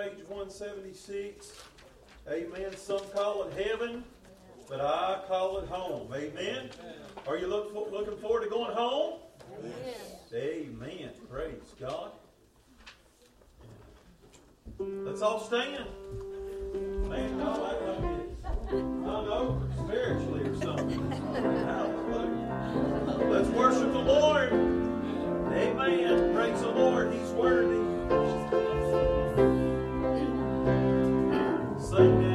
page 176. Amen. Some call it heaven, but I call it home. Amen. Are you look for, looking forward to going home? Yes. Amen. Praise God. Let's all stand. Man, no, I don't spiritually or something. Let's worship the Lord. Amen. Praise the Lord. He's worthy. Sunday.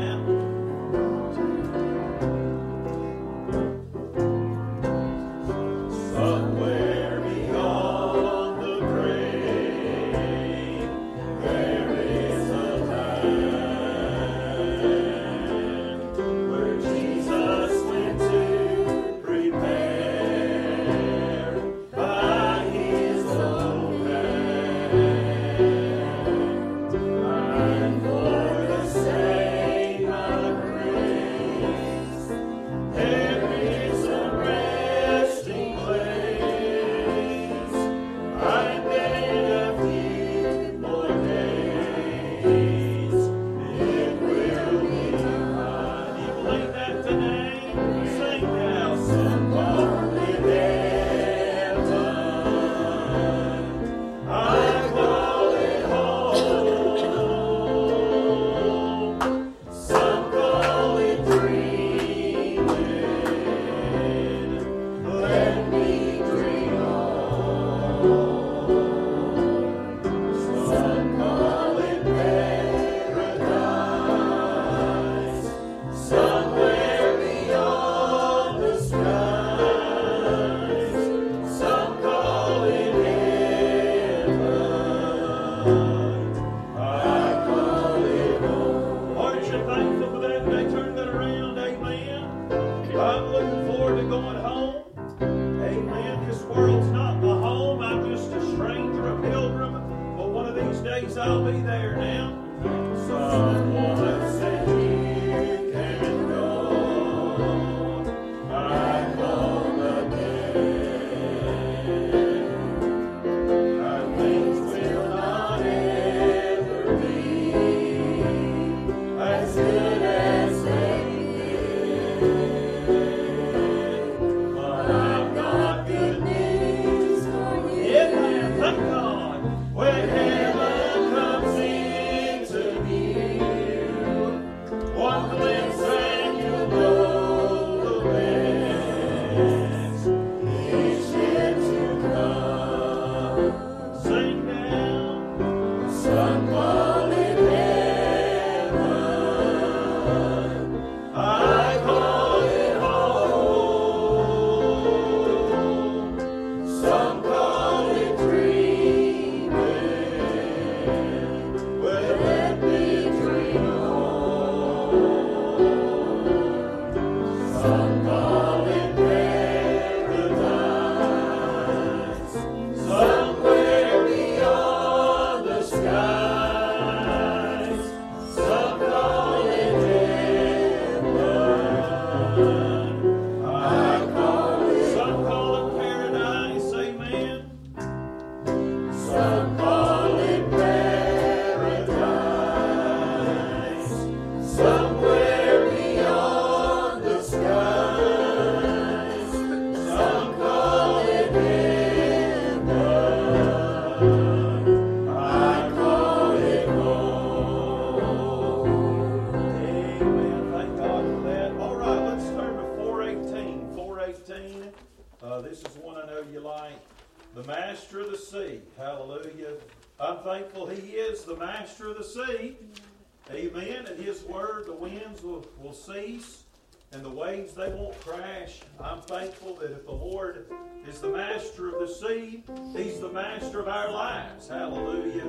master of our lives. Hallelujah.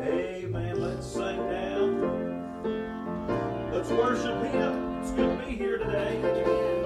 Amen. Let's sing down. Let's worship him. It's good to be here today.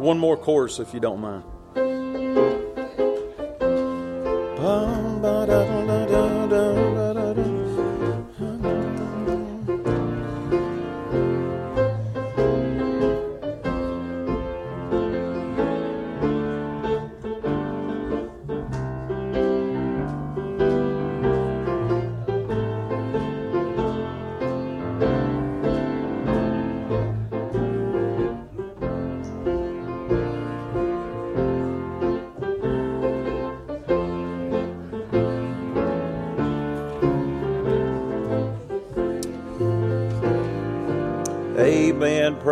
One more chorus if you don't mind.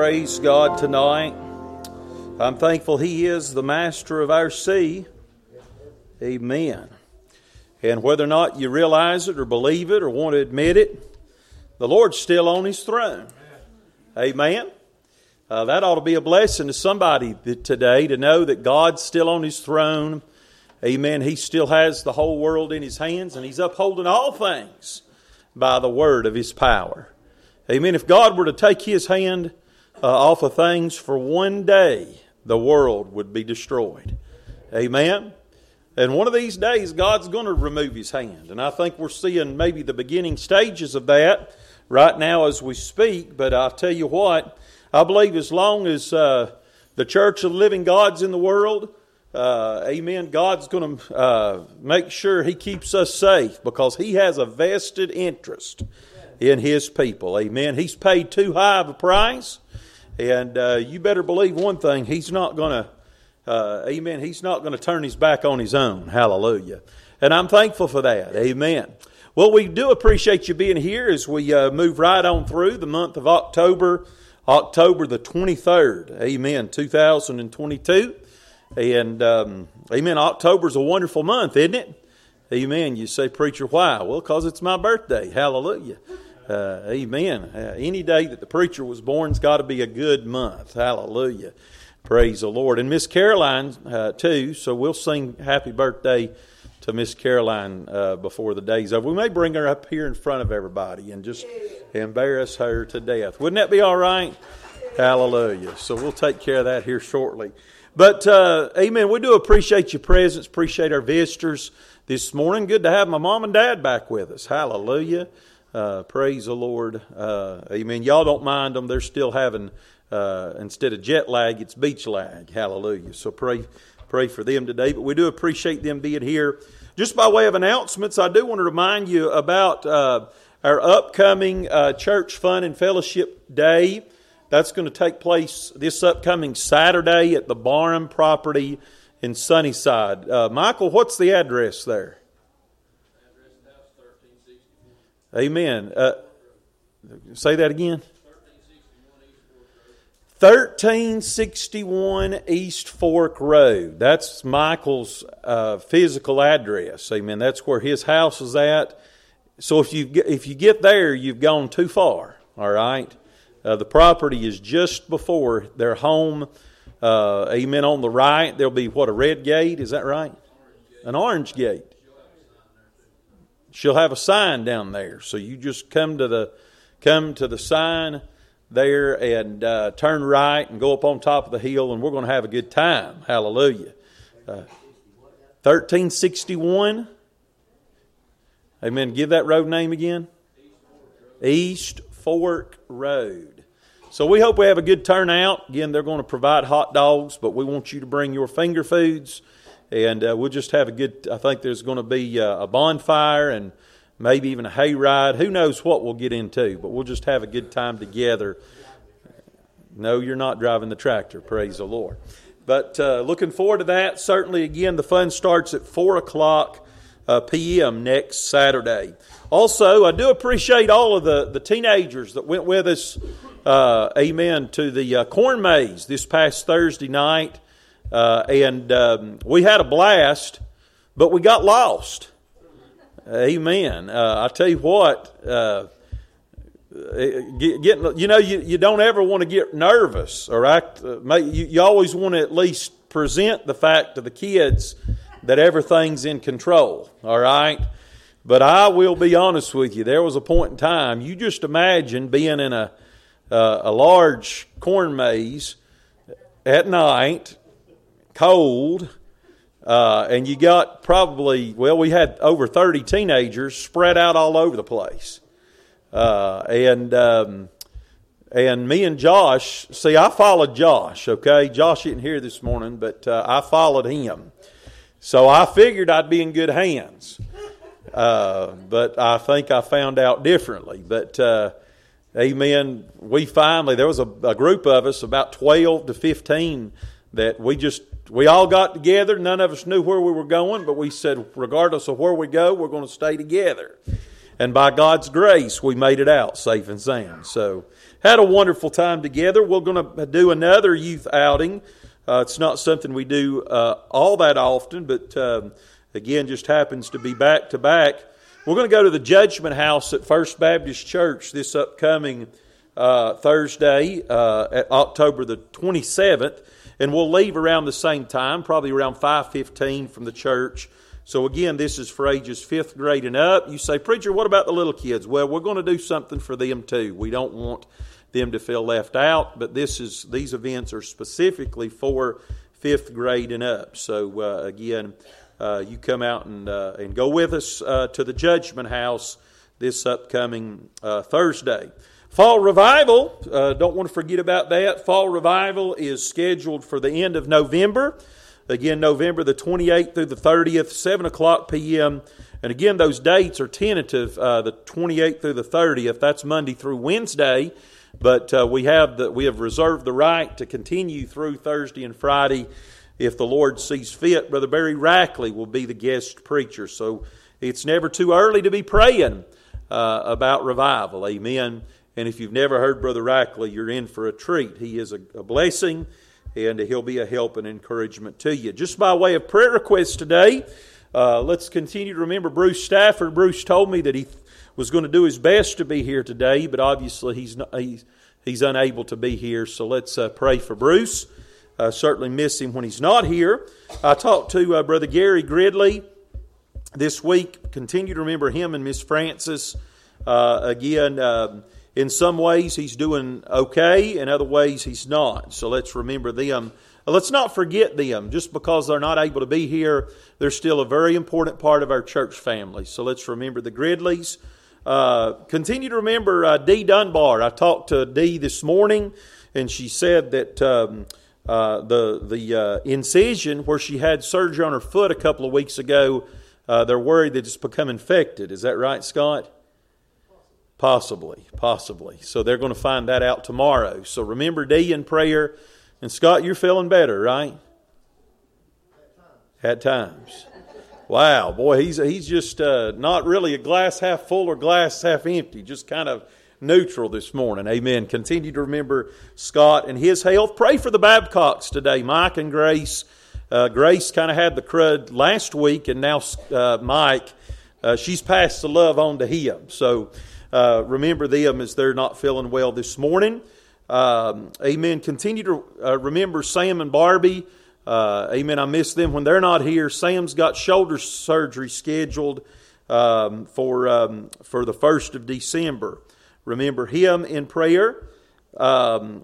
Praise God tonight. I'm thankful He is the master of our sea. Amen. And whether or not you realize it or believe it or want to admit it, the Lord's still on His throne. Amen. Uh, that ought to be a blessing to somebody today to know that God's still on His throne. Amen. He still has the whole world in His hands and He's upholding all things by the word of His power. Amen. If God were to take His hand off of things for one day, the world would be destroyed. Amen. And one of these days, God's going to remove His hand. And I think we're seeing maybe the beginning stages of that right now as we speak. But I'll tell you what, I believe as long as uh, the church of the living God's in the world, uh, amen, God's going to uh, make sure He keeps us safe because He has a vested interest in His people. Amen. He's paid too high of a price. And uh, you better believe one thing, he's not going to, uh, amen, he's not going to turn his back on his own. Hallelujah. And I'm thankful for that. Amen. Well, we do appreciate you being here as we uh, move right on through the month of October, October the 23rd. Amen. 2022. And, um, amen, October's a wonderful month, isn't it? Amen. You say, Preacher, why? Well, because it's my birthday. Hallelujah. Uh, amen. Uh, any day that the preacher was born's got to be a good month. Hallelujah. Praise the Lord. And Miss Caroline, uh, too, so we'll sing happy birthday to Miss Caroline uh, before the day's over. We may bring her up here in front of everybody and just embarrass her to death. Wouldn't that be all right? Hallelujah. So we'll take care of that here shortly. But, uh, amen, we do appreciate your presence, appreciate our visitors this morning. Good to have my mom and dad back with us. Hallelujah. Uh, praise the Lord. Uh, amen. Y'all don't mind them. They're still having, uh, instead of jet lag, it's beach lag. Hallelujah. So pray, pray for them today. But we do appreciate them being here. Just by way of announcements, I do want to remind you about uh, our upcoming uh, Church Fun and Fellowship Day. That's going to take place this upcoming Saturday at the Barham property in Sunnyside. Uh, Michael, what's the address there? Amen. Uh, say that again. 1361 East Fork Road. That's Michael's uh, physical address. Amen. That's where his house is at. So if you if you get there, you've gone too far. All right. Uh, the property is just before their home. Uh, amen. On the right, there'll be what a red gate. Is that right? An orange gate she'll have a sign down there. So you just come to the come to the sign there and uh, turn right and go up on top of the hill, and we're going to have a good time. Hallelujah. Uh, 1361. Amen. Give that road name again. East Fork Road. So we hope we have a good turnout. Again, they're going to provide hot dogs, but we want you to bring your finger foods and uh, we'll just have a good. I think there's going to be uh, a bonfire and maybe even a hayride. Who knows what we'll get into, but we'll just have a good time together. No, you're not driving the tractor. Praise the Lord. But uh, looking forward to that. Certainly, again, the fun starts at four o'clock uh, p.m. next Saturday. Also, I do appreciate all of the, the teenagers that went with us, uh, amen, to the uh, corn maze this past Thursday night. Uh, and um, we had a blast, but we got lost. Amen. Uh, I tell you what, uh, get, getting, you know, you, you don't ever want to get nervous, all right? Uh, you, you always want to at least present the fact to the kids that everything's in control, all right? But I will be honest with you, there was a point in time, you just imagine being in a uh, a large corn maze at night, cold, uh, and you got probably, well, we had over 30 teenagers spread out all over the place. Uh, and, um, and me and Josh, see, I followed Josh, okay? Josh isn't here this morning, but uh, I followed him. So I figured I'd be in good hands. Uh, but I think I found out differently. But, uh, amen, we finally, there was a, a group of us, about 12 to 15, that we just we all got together. None of us knew where we were going, but we said, regardless of where we go, we're going to stay together. And by God's grace, we made it out safe and sound. So, had a wonderful time together. We're going to do another youth outing. Uh, it's not something we do uh, all that often, but um, again, just happens to be back to back. We're going to go to the Judgment House at First Baptist Church this upcoming uh, Thursday, uh, at October the 27th and we'll leave around the same time, probably around 5:15 from the church. So again, this is for ages 5th grade and up. You say, "Preacher, what about the little kids?" Well, we're going to do something for them too. We don't want them to feel left out, but this is these events are specifically for 5th grade and up. So uh, again, uh, you come out and uh, and go with us uh, to the Judgment House this upcoming uh, Thursday. Fall revival, uh, don't want to forget about that. Fall revival is scheduled for the end of November. Again, November the 28th through the 30th, 7 o'clock p.m. And again, those dates are tentative uh, the 28th through the 30th. That's Monday through Wednesday. But uh, we, have the, we have reserved the right to continue through Thursday and Friday if the Lord sees fit. Brother Barry Rackley will be the guest preacher. So it's never too early to be praying uh, about revival. Amen. And if you've never heard Brother Rackley, you're in for a treat. He is a, a blessing and he'll be a help and encouragement to you. Just by way of prayer requests today, uh, let's continue to remember Bruce Stafford. Bruce told me that he was going to do his best to be here today, but obviously he's not, he's, he's unable to be here. So let's uh, pray for Bruce. Uh, certainly miss him when he's not here. I talked to uh, Brother Gary Gridley this week. Continue to remember him and Miss Francis. Uh, again, um, in some ways he's doing okay, in other ways he's not. So let's remember them. Let's not forget them. Just because they're not able to be here, they're still a very important part of our church family. So let's remember the Gridleys. Uh, continue to remember uh, Dee Dunbar. I talked to Dee this morning, and she said that um, uh, the the uh, incision where she had surgery on her foot a couple of weeks ago, uh, they're worried that it's become infected. Is that right, Scott? Possibly, possibly. So they're going to find that out tomorrow. So remember Dee in prayer. And Scott, you're feeling better, right? At times. Wow, boy, he's he's just uh, not really a glass half full or glass half empty, just kind of neutral this morning. Amen. Continue to remember Scott and his health. Pray for the Babcocks today, Mike and Grace. Uh, Grace kind of had the crud last week, and now uh, Mike, uh, she's passed the love on to him. So uh, remember them as they're not feeling well this morning. Um, amen. Continue to uh, remember Sam and Barbie. Uh, amen. I miss them when they're not here. Sam's got shoulder surgery scheduled um, for um, for the first of December. Remember him in prayer. Um,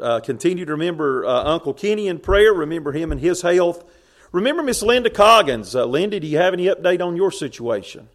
uh, continue to remember uh, Uncle Kenny in prayer. Remember him and his health. Remember Miss Linda Coggins. Uh, Linda, do you have any update on your situation?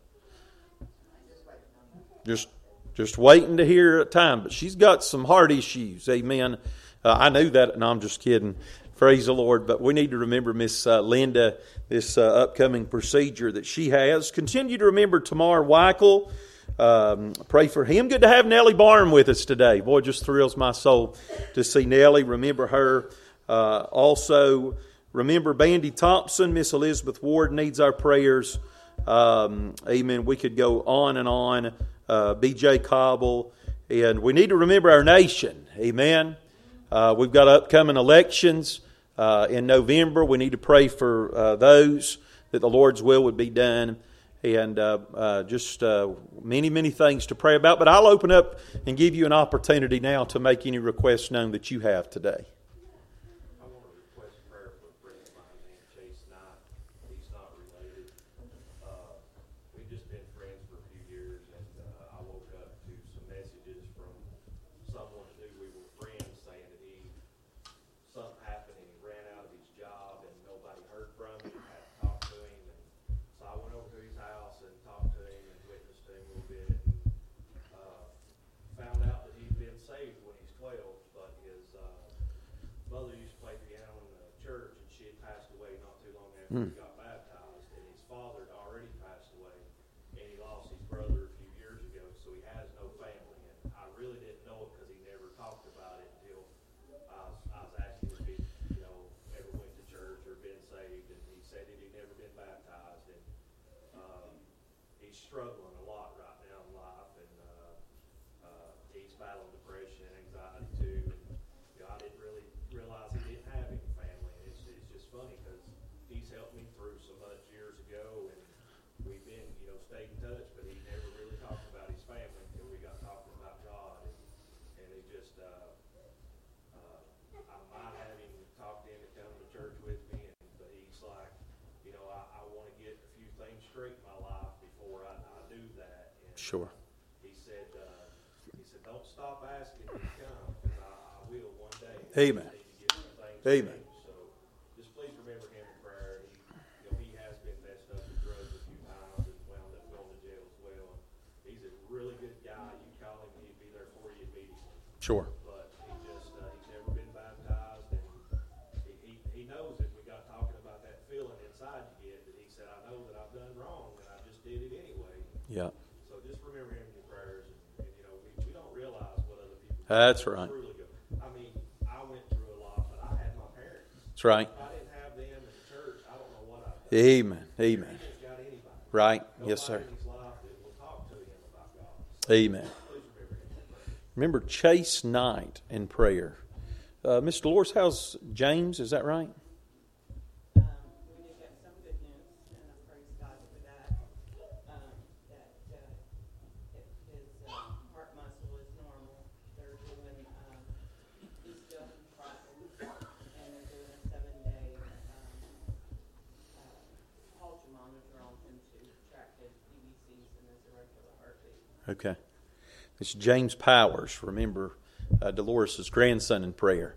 Just just waiting to hear a time. But she's got some heart issues. Amen. Uh, I knew that. No, I'm just kidding. Praise the Lord. But we need to remember Miss uh, Linda, this uh, upcoming procedure that she has. Continue to remember Tamar Weichel. Um, pray for him. Good to have Nellie Barn with us today. Boy, just thrills my soul to see Nellie. Remember her. Uh, also, remember Bandy Thompson. Miss Elizabeth Ward needs our prayers. Um, amen. We could go on and on uh, B.J. Cobble. And we need to remember our nation. Amen. Uh, we've got upcoming elections uh, in November. We need to pray for uh, those that the Lord's will would be done. And uh, uh, just many, many things to pray about. But I'll open up and give you an opportunity now to make any requests known that you have today. mother used to play piano in the church, and she had passed away not too long after Hmm. he got baptized. And his father had already passed away, and he lost his brother a few years ago, so he has no family. And I really didn't know it because he never talked about it until I was, I was asking if he, you know, ever went to church or been saved, and he said that he'd never been baptized. And um, he's struggling a lot right now in life, and uh, uh, he's battling depression and anxiety too. And, you know, I didn't really realize he didn't have any family, and it's, it's just funny because he's helped me through so much years ago, and we've been, you know, stayed in touch, but he never really talked about his family until we got talking about God, and, and he just, uh, uh, I might have him talked in to come to church with me, and, but he's like, you know, I, I want to get a few things straight in my life before I, I do that. And, Sure. He said, uh, he said, don't stop asking me to come, because I, I will one day. Amen. I need to get some things Amen. straight. So, just please remember him in prayer. He, you know, he has been messed up with drugs a few times and wound up going to jail as well. And he's a really good guy. You call him, he'd be there for you immediately Sure. but he just, uh, he's never been baptized, and he, he, he knows it, we got talking about that feeling inside you get, that he said, I know that I've done wrong, and I just did it anyway. Yeah. So just remember him in your prayers, and, and, you know, we, we don't realize what other people. That's right. Truly. I mean, I went through a lot, but I had my parents. That's right. If I didn't have them in the church, I don't know what I'd done. Amen. Amen. Got anybody. Right. Nobody Yes, sir. in Remember Chase Knight in prayer. Uh, Miss Dolores, how's James? Is that right? Um, we did get some good news, and I praise God for that. Uh, that, if his, uh, heart muscle is normal. They're doing, um, he's still fighting, and they're doing a seven-day, Holter monitor on him to track his EBCs and his irregular heartbeat. Okay. It's James Powers. Remember uh, Dolores' grandson in prayer.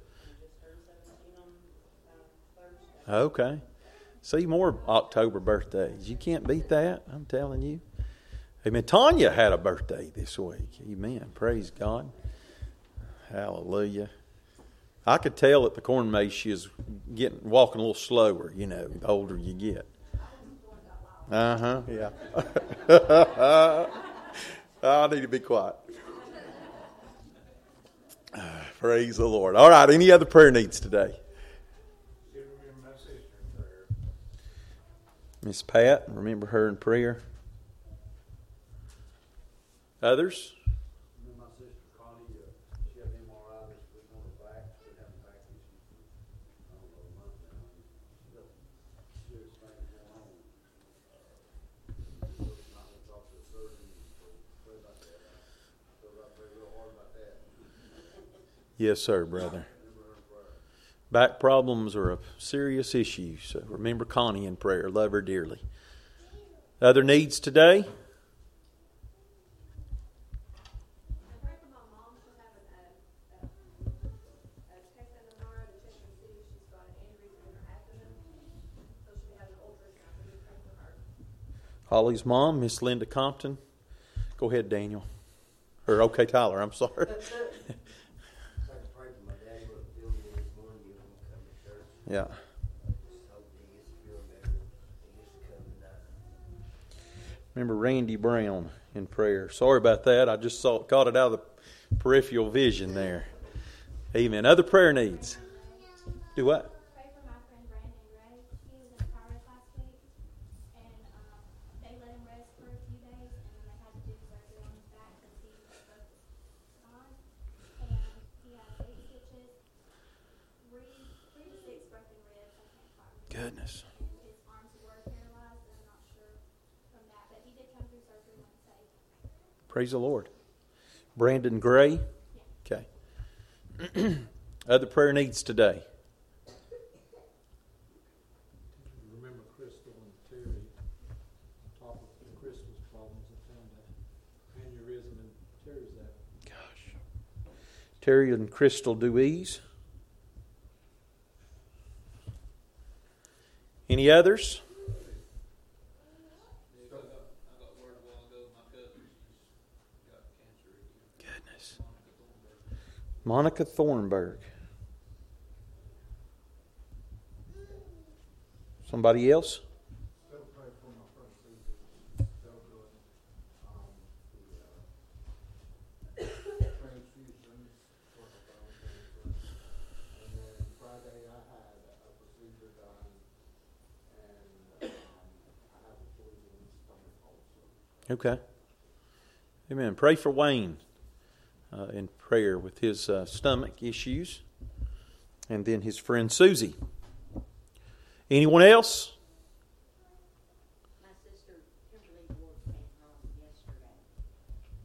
Okay. See more October birthdays. You can't beat that. I'm telling you. Amen. Tanya had a birthday this week. Amen. Praise God. Hallelujah. I could tell at the corn maze she is getting walking a little slower. You know, the older you get. Uh huh. Yeah. Oh, I need to be quiet. Praise the Lord. All right. Any other prayer needs today? Miss Pat, remember her in prayer. Others? Me and my sister Connie, uh, she had an MRI this week on her back, she been having back issues, I don't know, a month now. She got serious things going on. So I'm not gonna talk to the surgeon, so pray about that. I feel I pray real hard about that. Yes, sir, brother. Back problems are a serious issue, so remember Connie in prayer. Love her dearly. Other needs today? Holly's mom, Miss Linda Compton. Go ahead, Daniel. Or okay, Tyler. I'm sorry. tonight. Remember Randy Brown in prayer. Sorry about that. I just saw caught it out of the peripheral vision there. Amen. Other prayer needs. Do what? Pray for my friend Brandon Ray. He was in a car wreck last week, and um, they let him rest for a few days, and then they had to do surgery on his back because he broke his spine, and he has eight stitches, three, three to six broken ribs. I can't quite remember. Goodness. And his arms were paralyzed, and I'm not sure from that, but he did come through surgery Wednesday. Praise the Lord. Brandon Gray. Okay. Other prayer needs today. Remember Crystal and Terry, on top of the Crystal's problems, they found an aneurysm in Terry's that. Gosh. Terry and Crystal Dewey's. Any others? Goodness. Monica Thornburg. Somebody else? Okay. Amen. Pray for Wayne uh, in prayer with his uh, stomach issues, and then his friend Susie. Anyone else? My sister Kimberly Ward came home yesterday,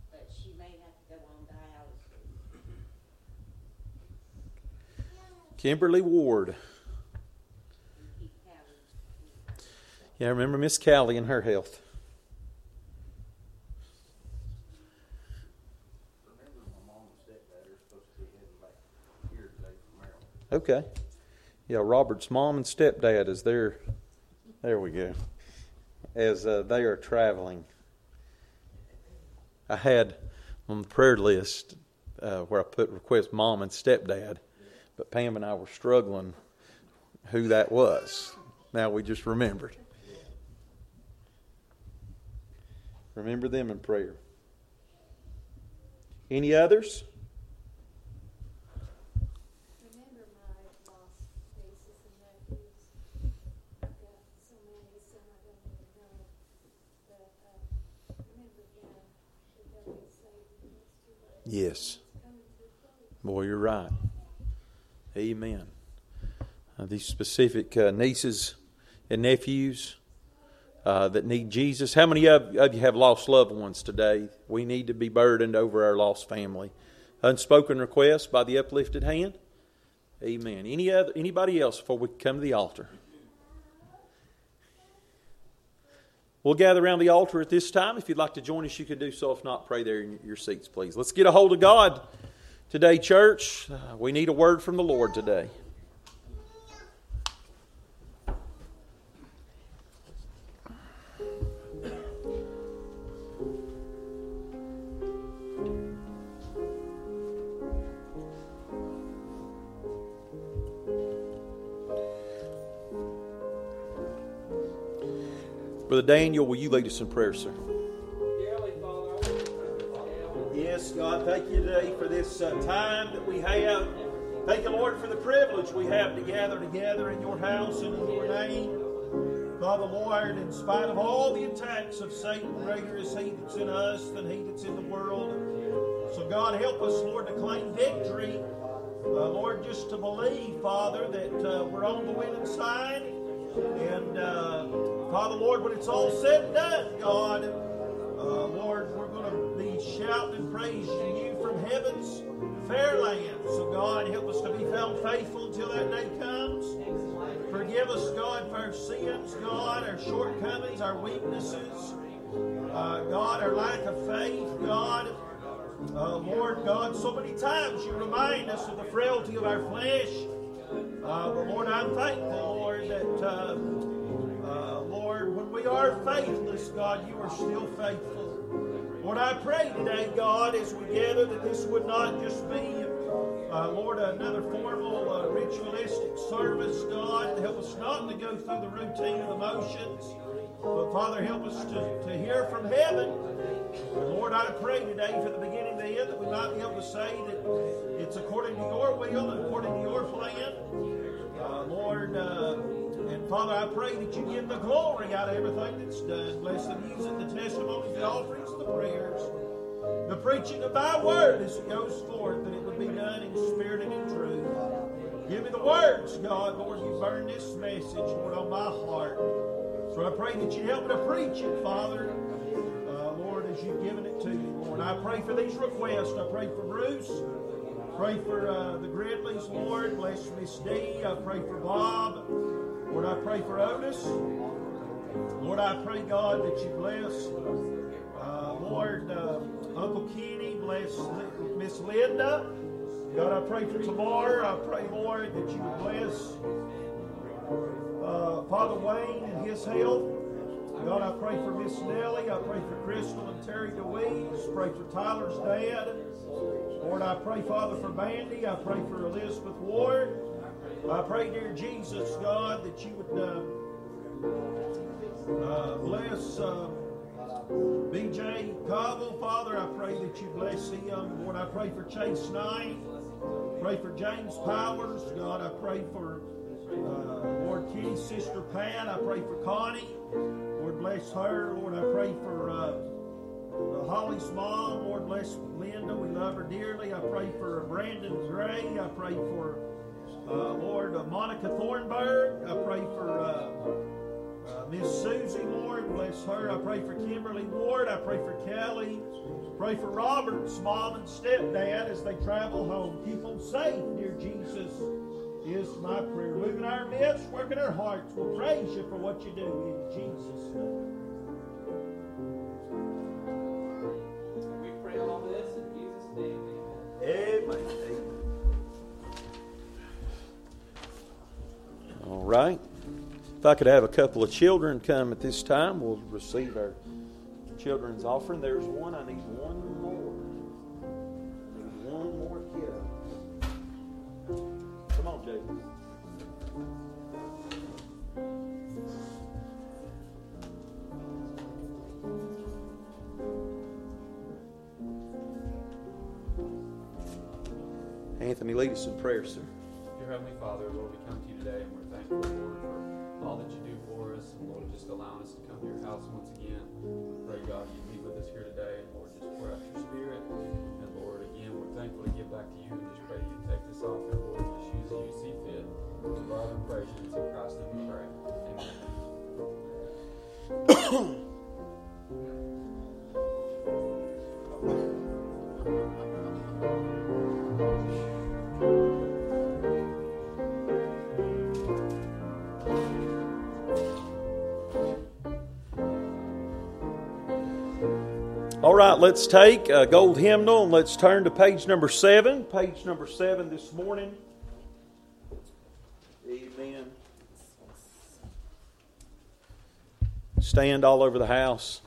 but she may have to go on dialysis. Kimberly Ward. and keep Callie. Yeah, I remember Miss Callie and her health. Remember my mom and stepdad are supposed to be heading back here today from Maryland. Okay. Yeah, Robert's mom and stepdad is there. There we go. As uh, they are traveling, I had on the prayer list uh, where I put request mom and stepdad, but Pam and I were struggling who that was. Now we just remembered. Remember them in prayer. Any others? Remember my lost nieces and nephews. I've got so many, some I don't even know. But, uh, remember them, that they'll be saved when it's too late. Yes. Boy, you're right. Amen. Uh, these specific uh, nieces and nephews uh, that need Jesus. How many of, of you have lost loved ones today? We need to be burdened over our lost family. Unspoken requests by the uplifted hand. Amen. Any other anybody else before we come to the altar? We'll gather around the altar at this time. If you'd like to join us, you can do so. If not, pray there in your seats, please. Let's get a hold of God today, church. Uh, we need a word from the Lord today. Brother Daniel, will you lead us in prayer, sir? Yes, God, thank you today for this uh, time that we have. Thank you, Lord, for the privilege we have to gather together in your house and in your name. Father, Lord, in spite of all the attacks of Satan, greater is he that's in us than he that's in the world. So, God, help us, Lord, to claim victory. Uh, Lord, just to believe, Father, that uh, we're on the winning side. And, uh, Father, Lord, when it's all said and done, God, uh, Lord, we're going to be shouting and praising you from heaven's fair land. So, God, help us to be found faithful until that day comes. Forgive us, God, for our sins, God, our shortcomings, our weaknesses, uh, God, our lack of faith, God. Uh, Lord God, so many times you remind us of the frailty of our flesh. Uh, but Lord, I'm thankful, that, uh, uh, Lord, when we are faithless, God, you are still faithful. Lord, I pray today, God, as we gather, that this would not just be, uh, Lord, another formal uh, ritualistic service, God. Help us not to go through the routine of the motions, but Father, help us to, to hear from heaven. Lord, I pray today for the beginning to the end that we might be able to say that it's according to your will and according to your plan. Uh, Lord, uh, Father, I pray that you give the glory out of everything that's done. Bless the music, the testimonies, the offerings, the prayers, the preaching of thy word as it goes forth, that it would be done in spirit and in truth. Give me the words, God. Lord, you burn this message, Lord, on my heart. So I pray that you help me to preach it, Father. Uh, Lord, as you've given it to me, Lord. I pray for these requests. I pray for Bruce. Pray for uh, the Gridleys, Lord. Bless Miss Dee. I pray for Bob. Lord, I pray for Otis. Lord, I pray, God, that you bless, uh, Lord, uh, Uncle Kenny. Bless Miss Linda. God, I pray for tomorrow. I pray, Lord, that you bless uh, Father Wayne and his health. God, I pray for Miss Nellie. I pray for Crystal and Terry DeWeese. Pray for Tyler's dad. Lord, I pray, Father, for Bandy. I pray for Elizabeth Ward. I pray, dear Jesus, God, that you would uh, Uh, bless uh, BJ Cobble, Father. I pray that you bless him. Lord, I pray for Chase Knight. Pray for James Powers. God, I pray for uh, Lord Kenny's sister Pat. I pray for Connie. Lord, bless her. Lord, I pray for uh, Holly's mom. Lord, bless Linda. We love her dearly. I pray for Brandon Gray. I pray for uh, Lord uh, Monica Thornburg. I pray for uh, uh, Miss Susie, Lord, bless her. I pray for Kimberly Ward. I pray for Kelly. Pray for Robert's mom and stepdad as they travel home. Keep them safe, dear Jesus, is my prayer. Move in our midst, work in our hearts. We'll praise you for what you do in Jesus' name. We pray all this in Jesus' name, amen. Amen. All right. If I could have a couple of children come at this time, we'll receive our children's offering. There's one. I need one more. I need one more kiddo. Come on, Jacob. Anthony, lead us in prayer, sir. Dear Heavenly Father, Lord, we come to you today and thankful, Lord, for all that you do for us, and Lord, just allowing us to come to your house once again. We pray, God, you be with us here today, and Lord, just pour out your Spirit. And Lord, again, we're thankful to give back to you, and just pray that you take this offering, Lord, and just use it as you see fit. We love and praise you. It's in Christ's name we pray. Amen. Let's take a gold hymnal and let's turn to page number seven. Page number seven this morning. Amen. Stand all over the house.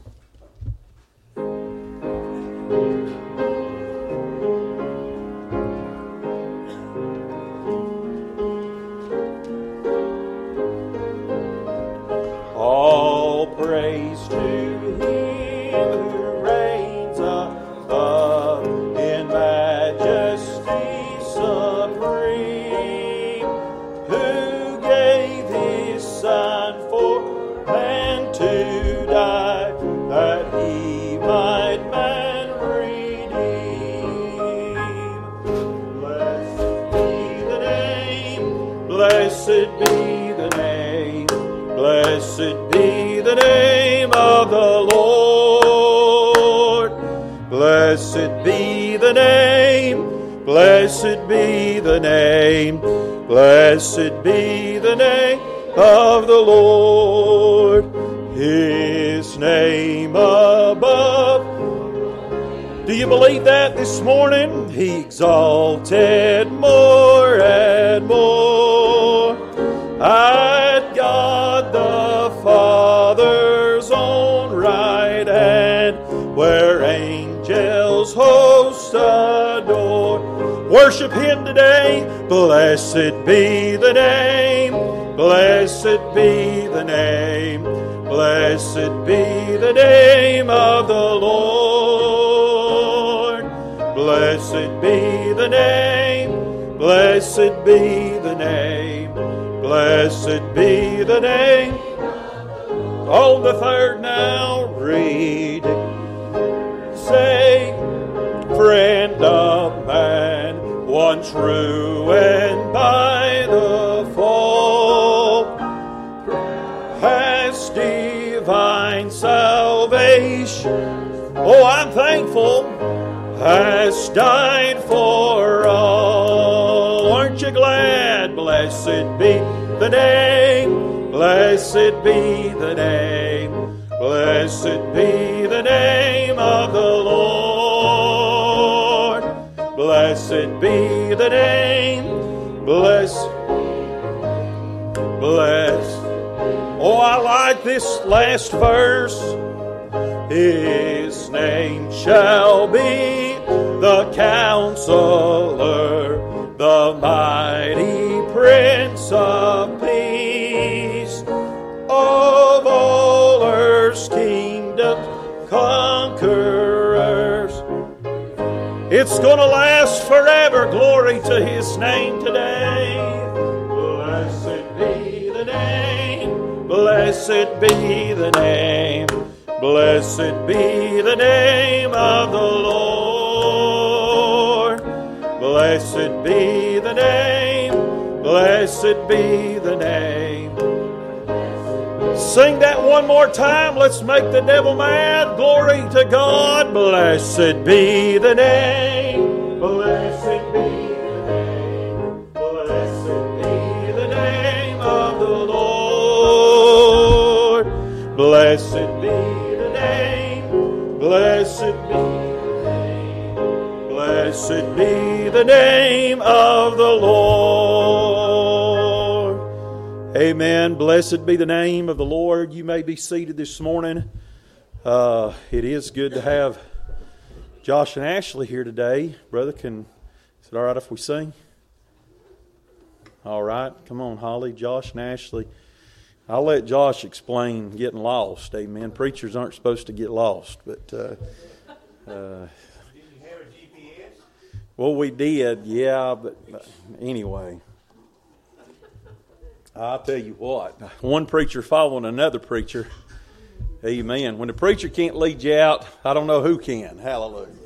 Blessed be the name. Blessed be the name. Blessed be the name of the Lord. Blessed be the name. Blessed be last verse. His name shall be the counselor, the mighty prince of peace. Of all earth's kingdoms, conquerors. It's going to last forever. Glory to his name today. Blessed be the name. Blessed be the name of the Lord. Blessed be the name. Blessed be the name. Sing that one more time. Let's make the devil mad. Glory to God. Blessed be the name. Blessed Blessed be the name. Blessed be the name. Blessed be the name of the Lord. Amen. Blessed be the name of the Lord. You may be seated this morning. Uh, it is good to have Josh and Ashley here today. Brother, can is it all right if we sing? All right. Come on, Holly, Josh, and Ashley. I'll let Josh explain getting lost. Amen. Preachers aren't supposed to get lost, but. Uh, uh, well, we did, yeah, but uh, anyway. I'll tell you what, one preacher following another preacher. Amen. When the preacher can't lead you out, I don't know who can. Hallelujah.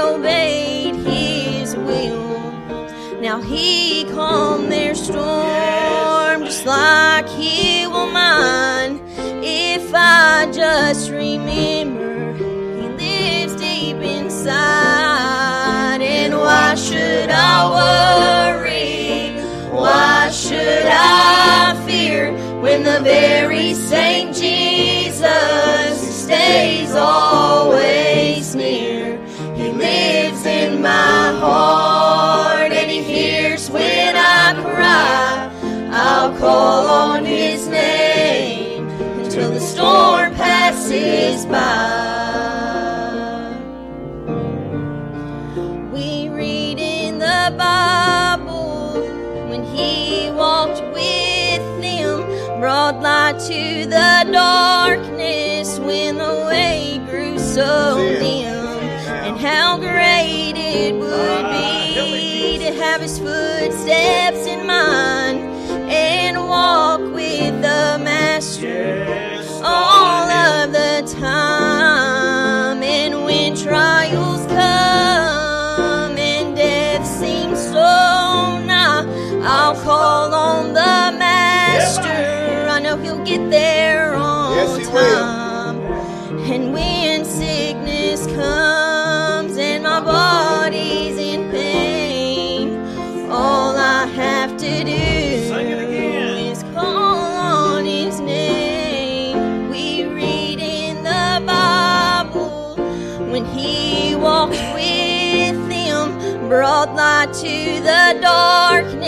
Obeyed his will. Now he calmed their storm just like he will mine. If I just remember, he lives deep inside. And why should I worry? Why should I fear when the very to the darkness when the way grew so dim, and how great it would be to have his footsteps in mine and walk there on Yes, He will. time. And when sickness comes and my body's in pain, all I have to do Sing it again. is call on His name. We read in the Bible when He walked with them, brought light to the darkness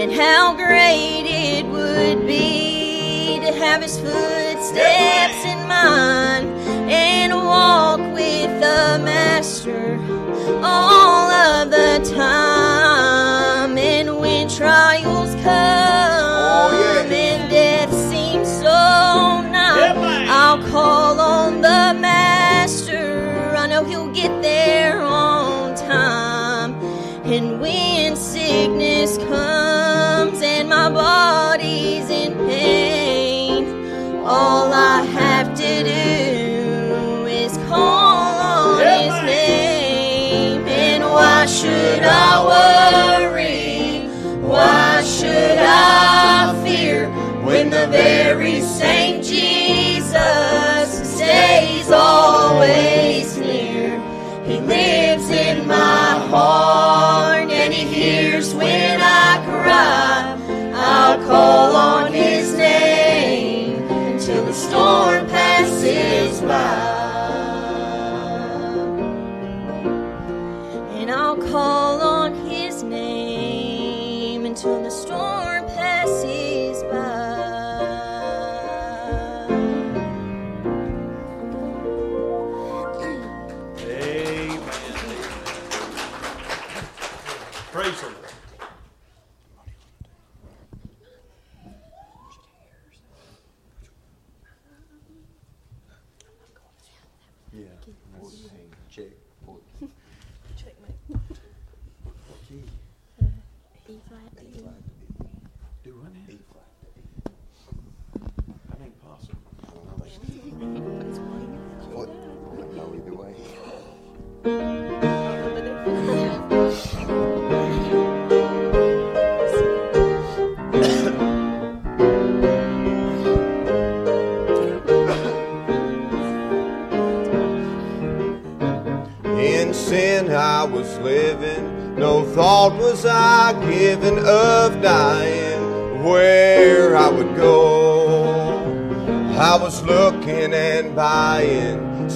and how great it would be to have His footsteps in mine and walk with the Master all of the time. And when trials come I worry? Why should I fear when the very same Jesus stays always near? He lives in my heart and He hears when I cry. I'll call on His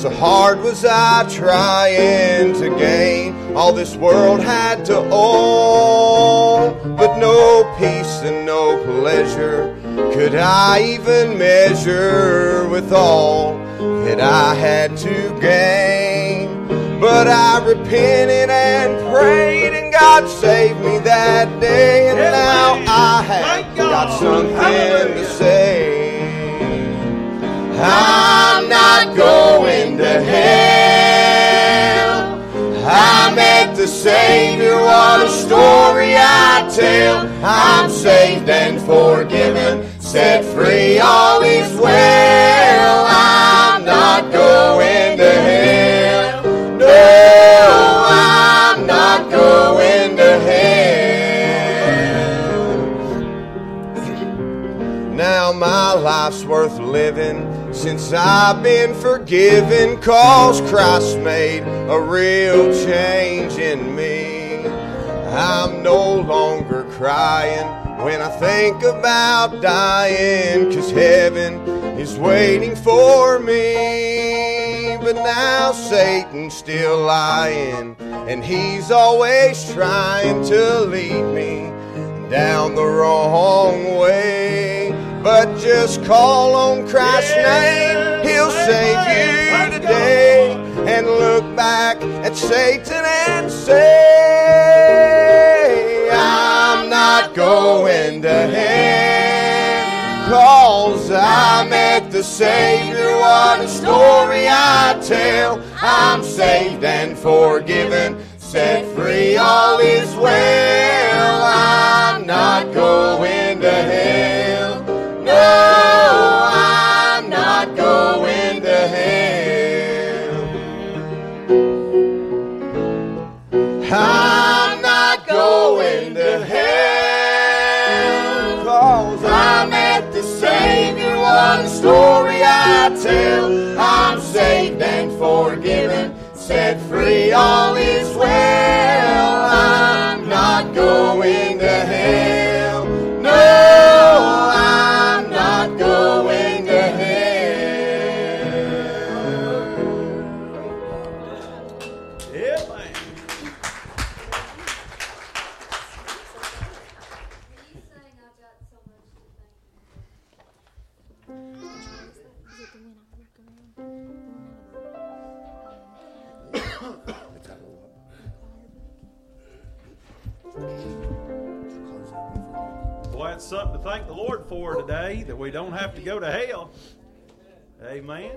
so hard was I trying to gain all this world had to own. But no peace and no pleasure could I even measure with all that I had to gain. But I repented and prayed, and God saved me that day. And now I have got something to say. I'm not going to hell. I met the Savior, what a story I tell. I'm saved and forgiven, set free, all is well. I'm not going to hell. No, I'm not going to hell. Now my life's worth living since I've been forgiven, cause Christ made a real change in me. I'm no longer crying when I think about dying, cause heaven is waiting for me. But now Satan's still lying, and he's always trying to lead me down the wrong way. But just call on Christ's name, He'll save you today. And look back at Satan and say, I'm not going to hell. Cause I met the Savior, what a story I tell. I'm saved and forgiven, set free, all is well. I'm not going to hell. Cause I met the Savior, one story I tell. I'm saved and forgiven, set free, all is well. I'm not going to hell. No, I'm for today, that we don't have to go to hell. Amen.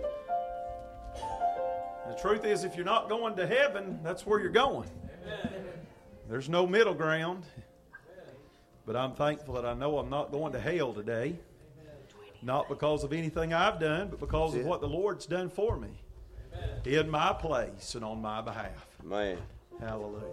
The truth is, if you're not going to heaven, that's where you're going. There's no middle ground. But I'm thankful that I know I'm not going to hell today. Not because of anything I've done, but because of what the Lord's done for me. In my place and on my behalf. Man. Hallelujah.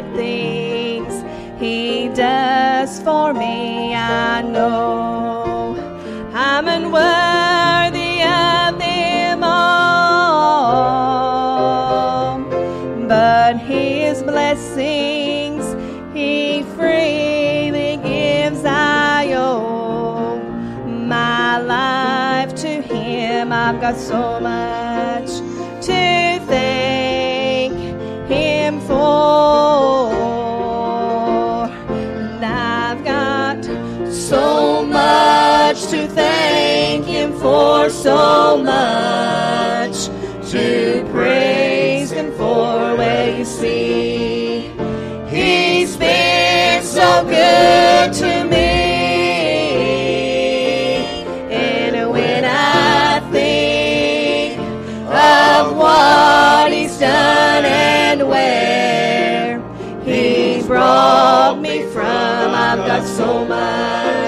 Good things He does for me, I know I'm unworthy of them all. But His blessings He freely gives, I owe my life to Him. I've got so much thank Him for, so much to praise Him for. Well, you see, He's been so good to me. And when I think of what He's done and where He brought me from, I've got so much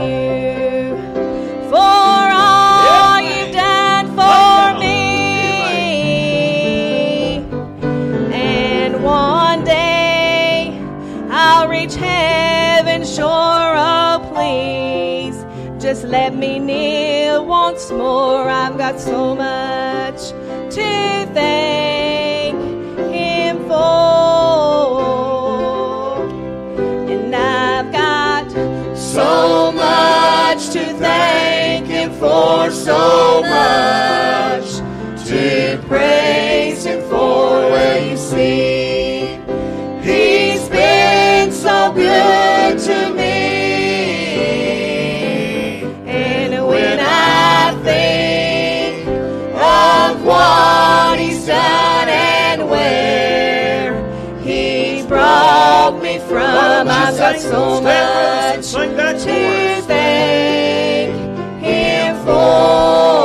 let me kneel once more. I've got so much to thank Him for. And I've got so much to thank Him for, so much to praise I've got so much to thank Him for.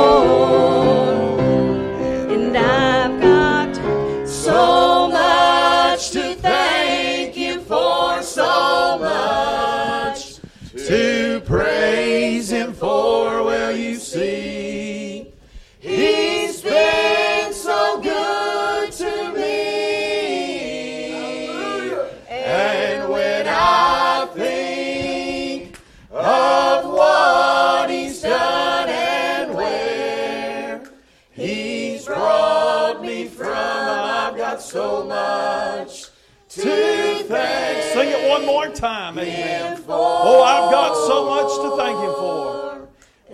To thank sing it one more time. Amen. Oh, I've got so much to thank Him for.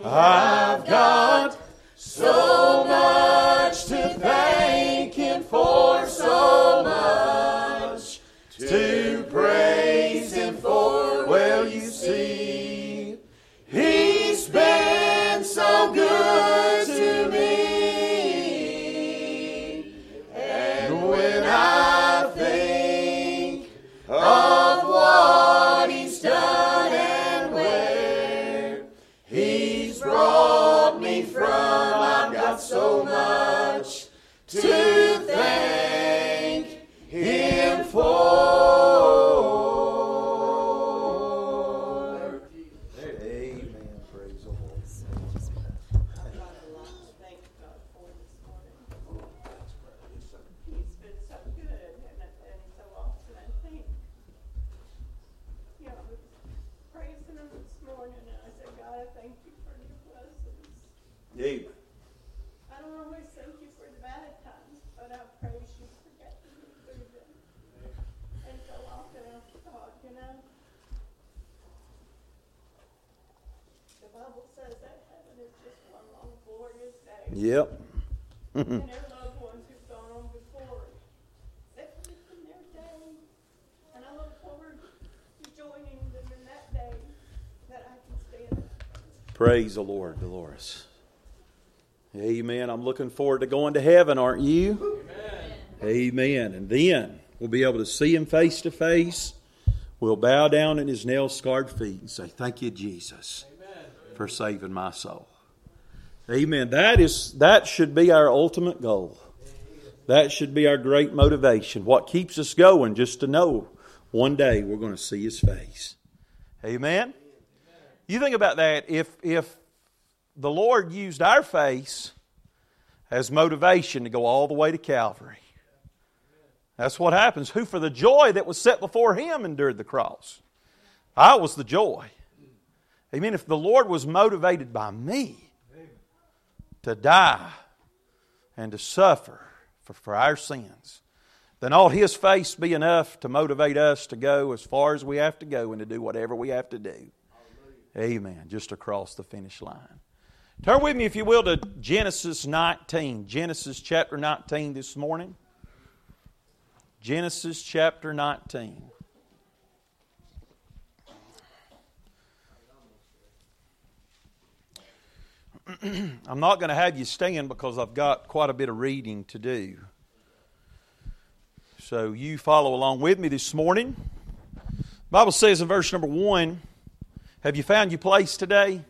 I've got so much stand. Praise the Lord, Dolores. Amen. I'm looking forward to going to heaven, aren't you? Amen. Amen. And then we'll be able to see Him face to face. We'll bow down at His nail scarred feet and say, Thank you, Jesus, for saving my soul. Amen. That is that should be our ultimate goal. That should be our great motivation. What keeps us going just to know one day we're going to see his face. Amen. You think about that if if the Lord used our face as motivation to go all the way to Calvary. That's what happens. Who for the joy that was set before him endured the cross. I was the joy. Amen. If the Lord was motivated by me to die and to suffer for, for our sins, then ought His face be enough to motivate us to go as far as we have to go and to do whatever we have to do. Hallelujah. Amen. Just across the finish line. Turn with me, if you will, to Genesis 19. Genesis chapter 19 this morning. Genesis chapter 19. I'm not going to have you stand because I've got quite a bit of reading to do. So you follow along with me this morning. The Bible says in verse number 1, have you found your place today? Amen.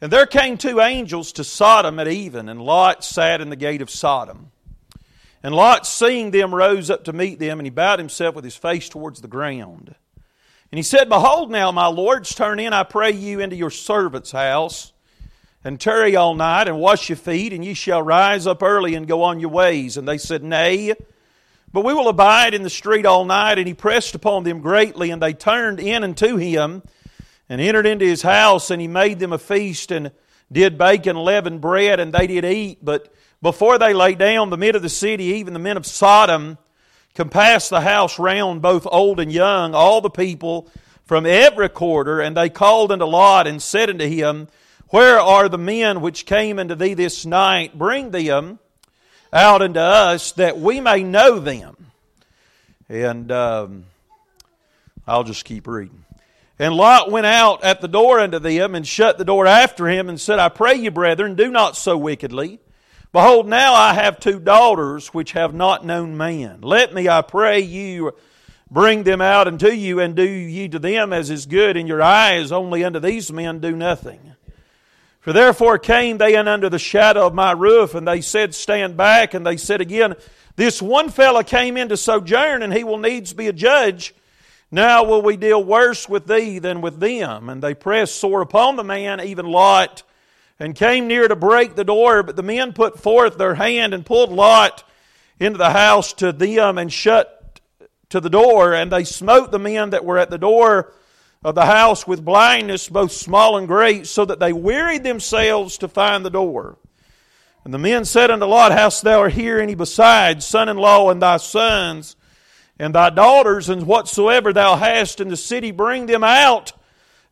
And there came two angels to Sodom at even, and Lot sat in the gate of Sodom. And Lot, seeing them, rose up to meet them, and he bowed himself with his face towards the ground. And he said, Behold, now, my lords, turn in, I pray you, into your servant's house, and tarry all night, and wash your feet, and ye shall rise up early and go on your ways. And they said, Nay, but we will abide in the street all night. And he pressed upon them greatly, and they turned in unto him, and entered into his house, and he made them a feast, and did bake and leaven bread, and they did eat. But before they lay down, the men of the city, even the men of Sodom, compassed the house round, both old and young, all the people from every quarter, and they called unto Lot and said unto him, Where are the men which came unto thee this night? Bring them out unto us, that we may know them. And um, I'll just keep reading. And Lot went out at the door unto them, and shut the door after him, and said, I pray you, brethren, do not so wickedly. Behold, now I have two daughters which have not known man. Let me, I pray you, bring them out unto you, and do ye to them as is good in your eyes, only unto these men do nothing. For therefore came they in under the shadow of my roof, and they said, Stand back. And they said again, This one fellow came in to sojourn, and he will needs be a judge. Now will we deal worse with thee than with them. And they pressed sore upon the man, even Lot, and came near to break the door. But the men put forth their hand and pulled Lot into the house to them and shut to the door. And they smote the men that were at the door of the house with blindness, both small and great, so that they wearied themselves to find the door. And the men said unto Lot, Hast thou here any besides, son in law and thy sons? and thy daughters, and whatsoever thou hast in the city, bring them out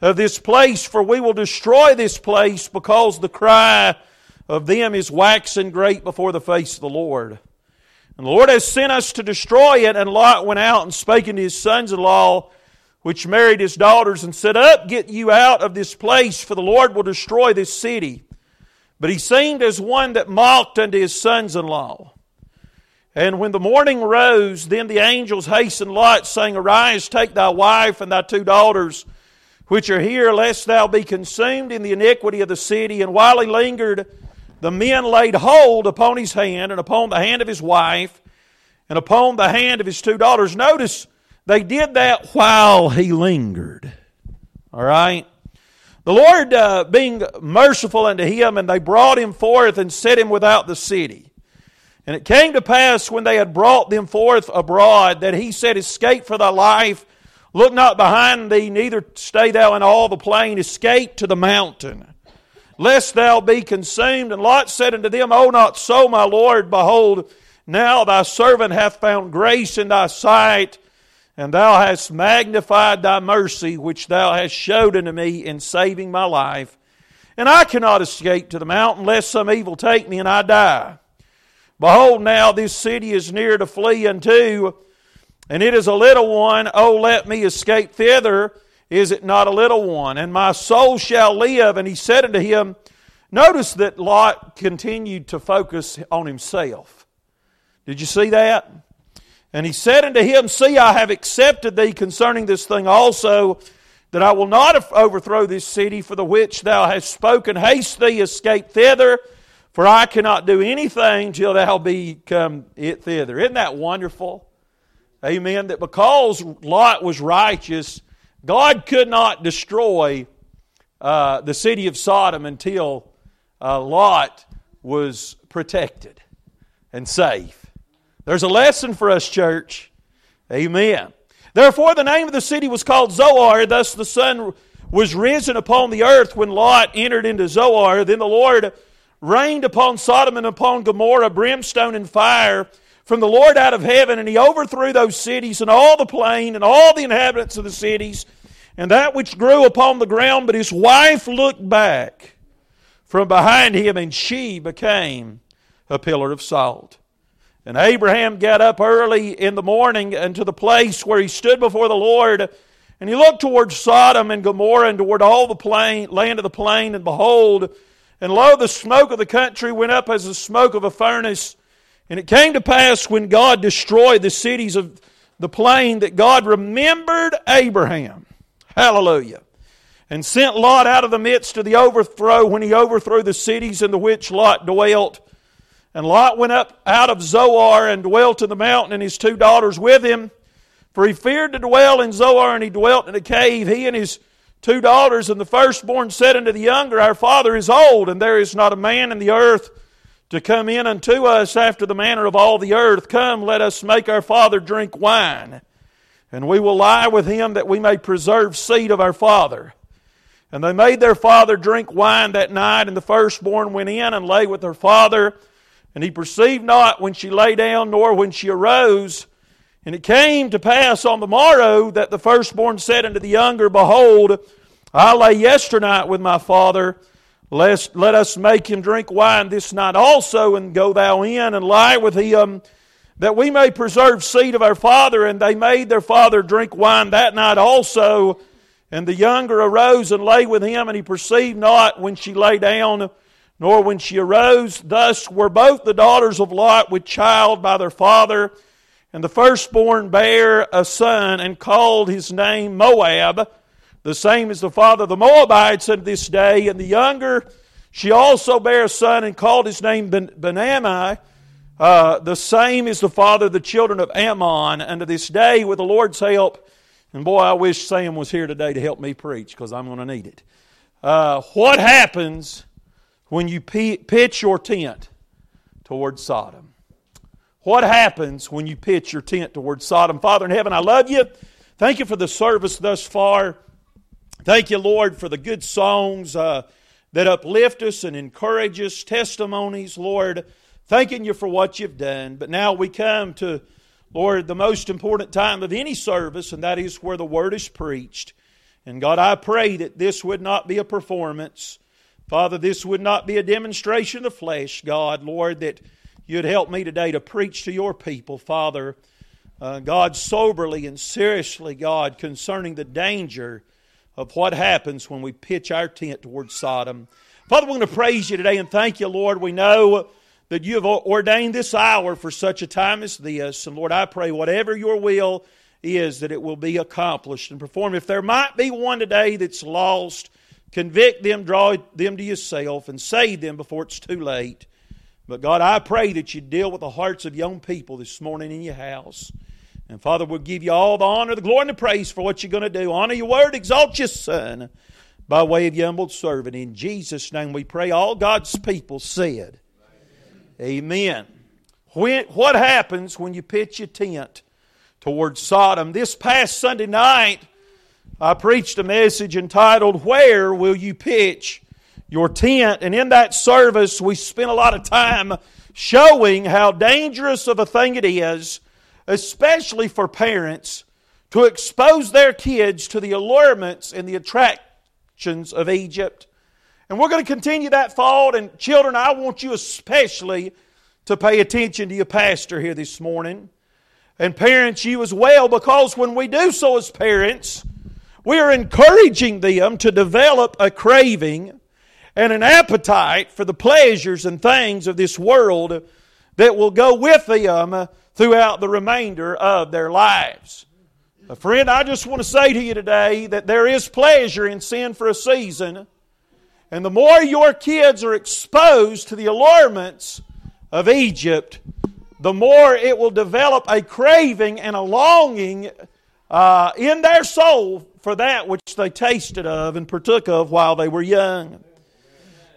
of this place, for we will destroy this place, because the cry of them is waxen great before the face of the Lord. And the Lord has sent us to destroy it. And Lot went out and spake unto his sons in law, which married his daughters, and said, Up, get you out of this place, for the Lord will destroy this city. But he seemed as one that mocked unto his sons in law. And when the morning rose, then the angels hastened Lot, saying, Arise, take thy wife and thy two daughters, which are here, lest thou be consumed in the iniquity of the city. And while he lingered the men laid hold upon his hand and upon the hand of his wife and upon the hand of his two daughters. Notice they did that while he lingered. All right? The Lord uh, being merciful unto him, and they brought him forth and set him without the city. And it came to pass when they had brought them forth abroad that he said, Escape for thy life, look not behind thee, neither stay thou in all the plain, escape to the mountain, lest thou be consumed. And Lot said unto them, Oh, not so, my Lord, behold, now thy servant hath found grace in thy sight, and thou hast magnified thy mercy, which thou hast showed unto me in saving my life. And I cannot escape to the mountain, lest some evil take me and I die. Behold, now this city is near to flee unto, and it is a little one. Oh, let me escape thither. Is it not a little one? And my soul shall live. And he said unto him, Notice that Lot continued to focus on himself. Did you see that? And he said unto him, See, I have accepted thee concerning this thing also, that I will not overthrow this city for the which thou hast spoken. Haste thee, escape thither, for I cannot do anything till thou be come it thither. Isn't that wonderful? Amen. That because Lot was righteous, God could not destroy uh, the city of Sodom until uh, Lot was protected and safe. There's a lesson for us, church. Amen. Therefore, the name of the city was called Zoar. Thus, the sun was risen upon the earth when Lot entered into Zoar. Then the Lord rained upon Sodom and upon Gomorrah brimstone and fire from the Lord out of heaven, and he overthrew those cities and all the plain and all the inhabitants of the cities and that which grew upon the ground. But his wife looked back from behind him, and she became a pillar of salt. And Abraham got up early in the morning and to the place where he stood before the Lord, and he looked toward Sodom and Gomorrah and toward all the plain, land of the plain, and behold, and lo, the smoke of the country went up as the smoke of a furnace. And it came to pass when God destroyed the cities of the plain that God remembered Abraham. Hallelujah. And sent Lot out of the midst of the overthrow when he overthrew the cities in the which Lot dwelt. And Lot went up out of Zoar and dwelt in the mountain, and his two daughters with him. For he feared to dwell in Zoar, and he dwelt in a cave, he and his two daughters. And the firstborn said unto the younger, Our father is old, and there is not a man in the earth to come in unto us after the manner of all the earth. Come, let us make our father drink wine, and we will lie with him that we may preserve seed of our father. And they made their father drink wine that night, and the firstborn went in and lay with her father. And he perceived not when she lay down, nor when she arose. And it came to pass on the morrow that the firstborn said unto the younger, Behold, I lay yesternight with my father. Lest, let us make him drink wine this night also, and go thou in and lie with him, that we may preserve seed of our father. And they made their father drink wine that night also. And the younger arose and lay with him, and he perceived not when she lay down nor when she arose. Thus were both the daughters of Lot with child by their father. And the firstborn bare a son and called his name Moab, the same as the father of the Moabites unto this day. And the younger, she also bare a son and called his name Ben-Ammi, uh, the same as the father of the children of Ammon unto this day with the Lord's help. And boy, I wish Sam was here today to help me preach because I'm going to need it. Uh, what happens when you pitch your tent towards Sodom. What happens when you pitch your tent towards Sodom? Father in heaven, I love you. Thank you for the service thus far. Thank you, Lord, for the good songs uh, that uplift us and encourage us, testimonies, Lord. Thanking you for what you've done. But now we come to, Lord, the most important time of any service, and that is where the word is preached. And God, I pray that this would not be a performance Father, this would not be a demonstration of flesh, God, Lord, that you'd help me today to preach to your people, Father. Uh, God, soberly and seriously, God, concerning the danger of what happens when we pitch our tent towards Sodom. Father, we're going to praise you today and thank you, Lord. We know that you have ordained this hour for such a time as this. And Lord, I pray whatever your will is, that it will be accomplished and performed. If there might be one today that's lost, convict them, draw them to yourself, and save them before it's too late. But God, I pray that you deal with the hearts of young people this morning in your house. And Father, we'll give you all the honor, the glory, and the praise for what you're going to do. Honor your word, exalt your son by way of your humble servant. In Jesus' name we pray. All God's people said, Amen. When, what happens when you pitch your tent towards Sodom? This past Sunday night, I preached a message entitled, Where Will You Pitch Your Tent? And in that service, we spent a lot of time showing how dangerous of a thing it is, especially for parents, to expose their kids to the allurements and the attractions of Egypt. And we're going to continue that thought. And children, I want you especially to pay attention to your pastor here this morning. And parents, you as well, because when we do so as parents, we are encouraging them to develop a craving and an appetite for the pleasures and things of this world that will go with them throughout the remainder of their lives. Friend, I just want to say to you today that there is pleasure in sin for a season. And the more your kids are exposed to the allurements of Egypt, the more it will develop a craving and a longing uh, in their soul for that which they tasted of and partook of while they were young.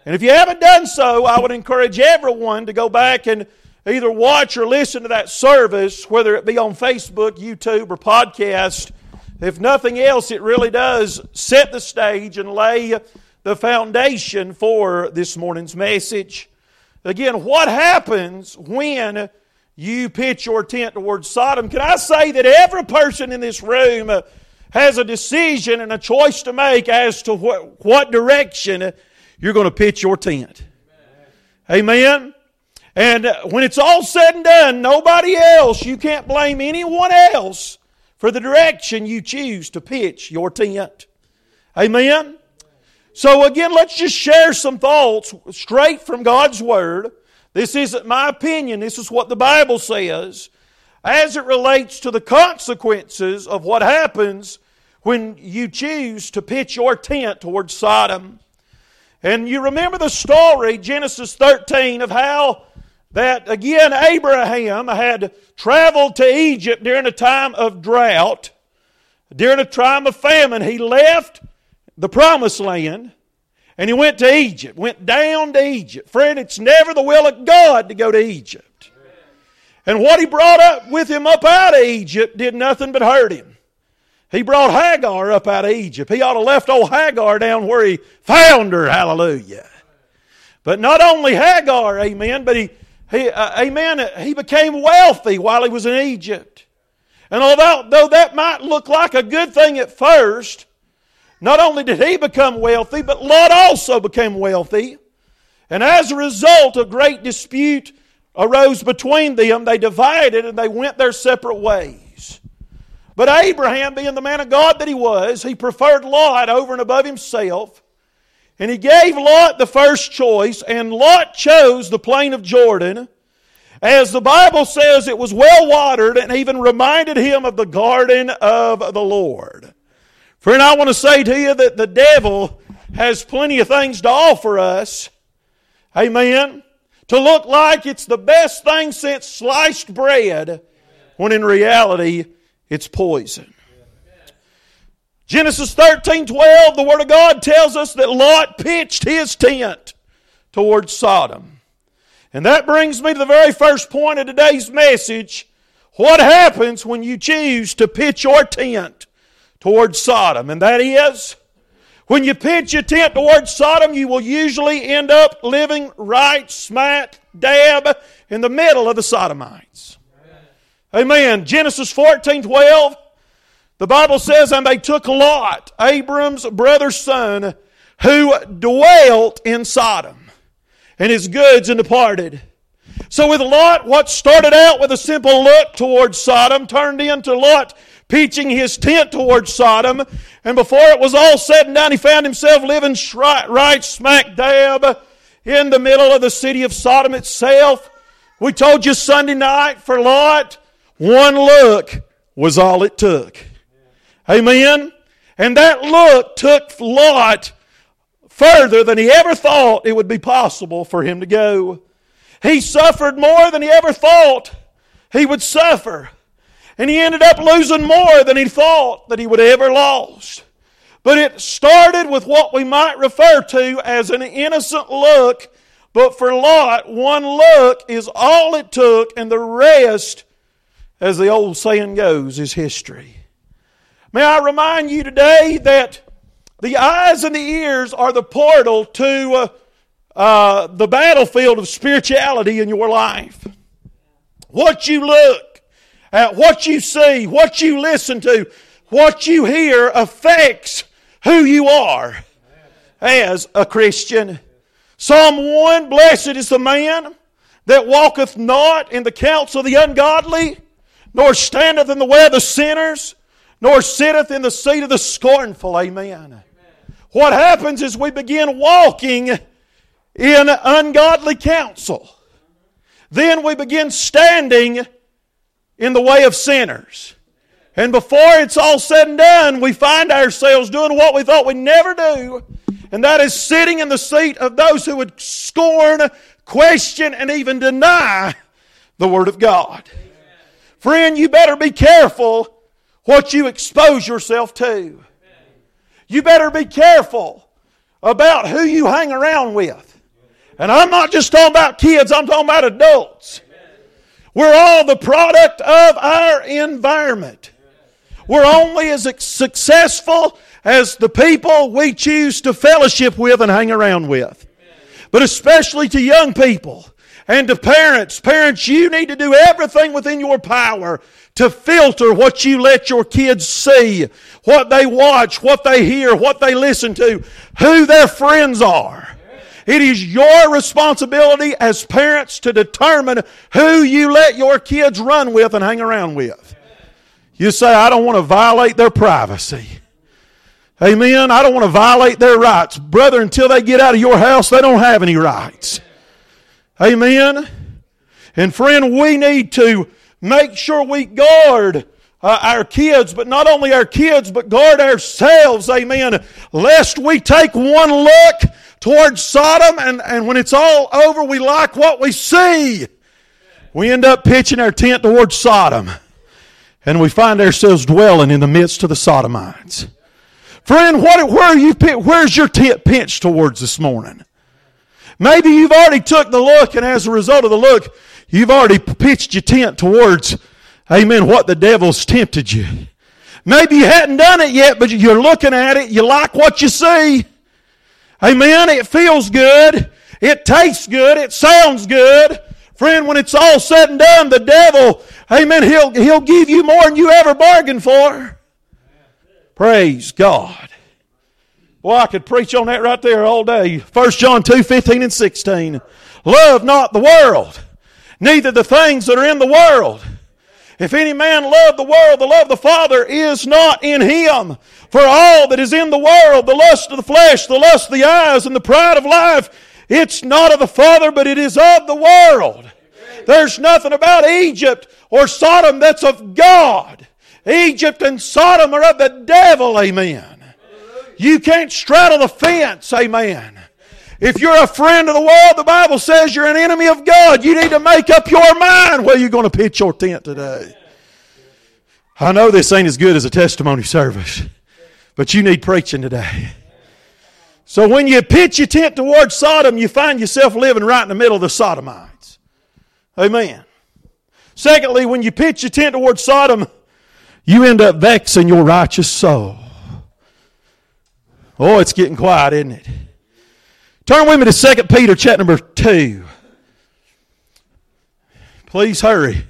And if you haven't done so, I would encourage everyone to go back and either watch or listen to that service, whether it be on Facebook, YouTube, or podcast. If nothing else, it really does set the stage and lay the foundation for this morning's message. Again, what happens when you pitch your tent towards Sodom? Can I say that every person in this room has a decision and a choice to make as to what, what direction you're going to pitch your tent? Amen. And when it's all said and done, nobody else, you can't blame anyone else for the direction you choose to pitch your tent. Amen. So again, let's just share some thoughts straight from God's Word. This isn't my opinion, this is what the Bible says as it relates to the consequences of what happens when you choose to pitch your tent towards Sodom. And you remember the story, Genesis 13, of how that again Abraham had traveled to Egypt during a time of drought, during a time of famine. He left the promised land, and he went to Egypt, went down to Egypt. Friend, it's never the will of God to go to Egypt. And what he brought up with him up out of Egypt did nothing but hurt him. He brought Hagar up out of Egypt. He ought to left old Hagar down where he found her. Hallelujah. But not only Hagar, amen, but he, he uh, amen, he became wealthy while he was in Egypt. And although though that might look like a good thing at first, not only did he become wealthy, but Lot also became wealthy. And as a result, a great dispute arose between them. They divided and they went their separate ways. But Abraham, being the man of God that he was, he preferred Lot over and above himself. And he gave Lot the first choice, and Lot chose the plain of Jordan. As the Bible says, it was well watered and even reminded him of the garden of the Lord. Friend, I want to say to you that the devil has plenty of things to offer us. Amen. To look like it's the best thing since sliced bread, when in reality, it's poison. Genesis 13 12, the Word of God tells us that Lot pitched his tent towards Sodom. And that brings me to the very first point of today's message. What happens when you choose to pitch your tent towards Sodom, and that is when you pitch your tent towards Sodom, you will usually end up living right smack dab in the middle of the Sodomites. Amen. Genesis 14 12. The Bible says, And they took Lot, Abram's brother's son, who dwelt in Sodom, and his goods and departed. So with Lot, what started out with a simple look towards Sodom turned into Lot pitching his tent towards Sodom. And before it was all said and done, he found himself living right smack dab in the middle of the city of Sodom itself. We told you Sunday night for Lot, one look was all it took. Amen. And that look took Lot further than he ever thought it would be possible for him to go. He suffered more than he ever thought he would suffer. And he ended up losing more than he thought that he would ever lose. But it started with what we might refer to as an innocent look. But for Lot, one look is all it took, and the rest, as the old saying goes, is history. May I remind you today that the eyes and the ears are the portal to uh, uh, the battlefield of spirituality in your life. What you look at, what you see, what you listen to, what you hear affects who you are as a Christian. Psalm 1 Blessed is the man that walketh not in the counsel of the ungodly, nor standeth in the way of the sinners, nor sitteth in the seat of the scornful. Amen. What happens is we begin walking in ungodly counsel. Then we begin standing in the way of sinners. And before it's all said and done, we find ourselves doing what we thought we'd never do, and that is sitting in the seat of those who would scorn, question, and even deny the Word of God. Friend, you better be careful what you expose yourself to. You better be careful about who you hang around with. And I'm not just talking about kids, I'm talking about adults. We're all the product of our environment. We're only as successful as the people we choose to fellowship with and hang around with. But especially to young people and to parents. Parents, you need to do everything within your power to filter what you let your kids see, what they watch, what they hear, what they listen to, who their friends are. It is your responsibility as parents to determine who you let your kids run with and hang around with. You say, I don't want to violate their privacy. Amen. I don't want to violate their rights. Brother, until they get out of your house, they don't have any rights. Amen. And friend, we need to make sure we guard uh, our kids, but not only our kids, but guard ourselves. Amen. Lest we take one look towards Sodom, and, and when it's all over, we like what we see. We end up pitching our tent towards Sodom, and we find ourselves dwelling in the midst of the Sodomites. Friend, what, where are you, where's your tent pitched towards this morning? Maybe you've already took the look, and as a result of the look, you've already pitched your tent towards, amen, what the devil's tempted you. Maybe you hadn't done it yet, but you're looking at it, you like what you see. Amen. It feels good. It tastes good. It sounds good. Friend, when it's all said and done, the devil, amen, he'll, he'll give you more than you ever bargained for. Praise God. Well, I could preach on that right there all day. 1 John 2, 15 and 16. Love not the world, neither the things that are in the world. If any man love the world, the love of the Father is not in him. For all that is in the world, the lust of the flesh, the lust of the eyes, and the pride of life, it's not of the Father, but it is of the world. There's nothing about Egypt or Sodom that's of God. Egypt and Sodom are of the devil, amen. You can't straddle the fence, amen. If you're a friend of the world, the Bible says you're an enemy of God. You need to make up your mind where you're going to pitch your tent today. I know this ain't as good as a testimony service, but you need preaching today. So when you pitch your tent towards Sodom, you find yourself living right in the middle of the Sodomites. Amen. Secondly, when you pitch your tent towards Sodom, you end up vexing your righteous soul. Oh, it's getting quiet, isn't it? Turn with me to 2 Peter chapter number 2. Please hurry,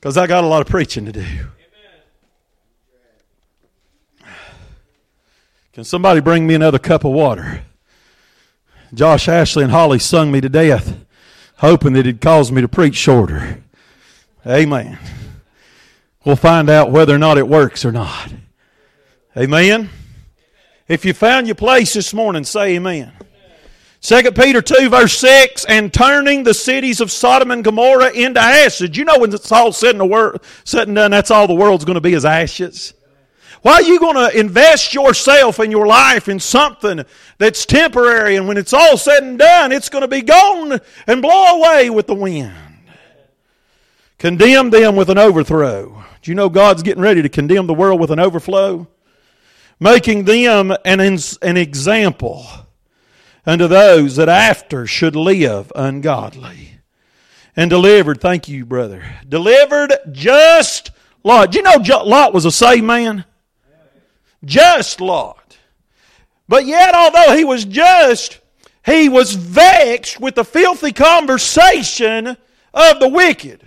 because I got a lot of preaching to do. Can somebody bring me another cup of water? Josh Ashley and Holly sung me to death, hoping that it'd cause me to preach shorter. Amen. We'll find out whether or not it works or not. Amen. If you found your place this morning, say amen. 2 Peter 2 verse 6, and turning the cities of Sodom and Gomorrah into ashes. You know when it's all said and, done, that's all the world's going to be is ashes. Why are you going to invest yourself and your life in something that's temporary and when it's all said and done, it's going to be gone and blow away with the wind? Condemn them with an overthrow. Do you know God's getting ready to condemn the world with an overflow? Making them an, an example unto those that after should live ungodly. And delivered, thank you, brother, delivered just Lot. Do you know Lot was a saved man? Just Lot. But yet, although he was just, he was vexed with the filthy conversation of the wicked.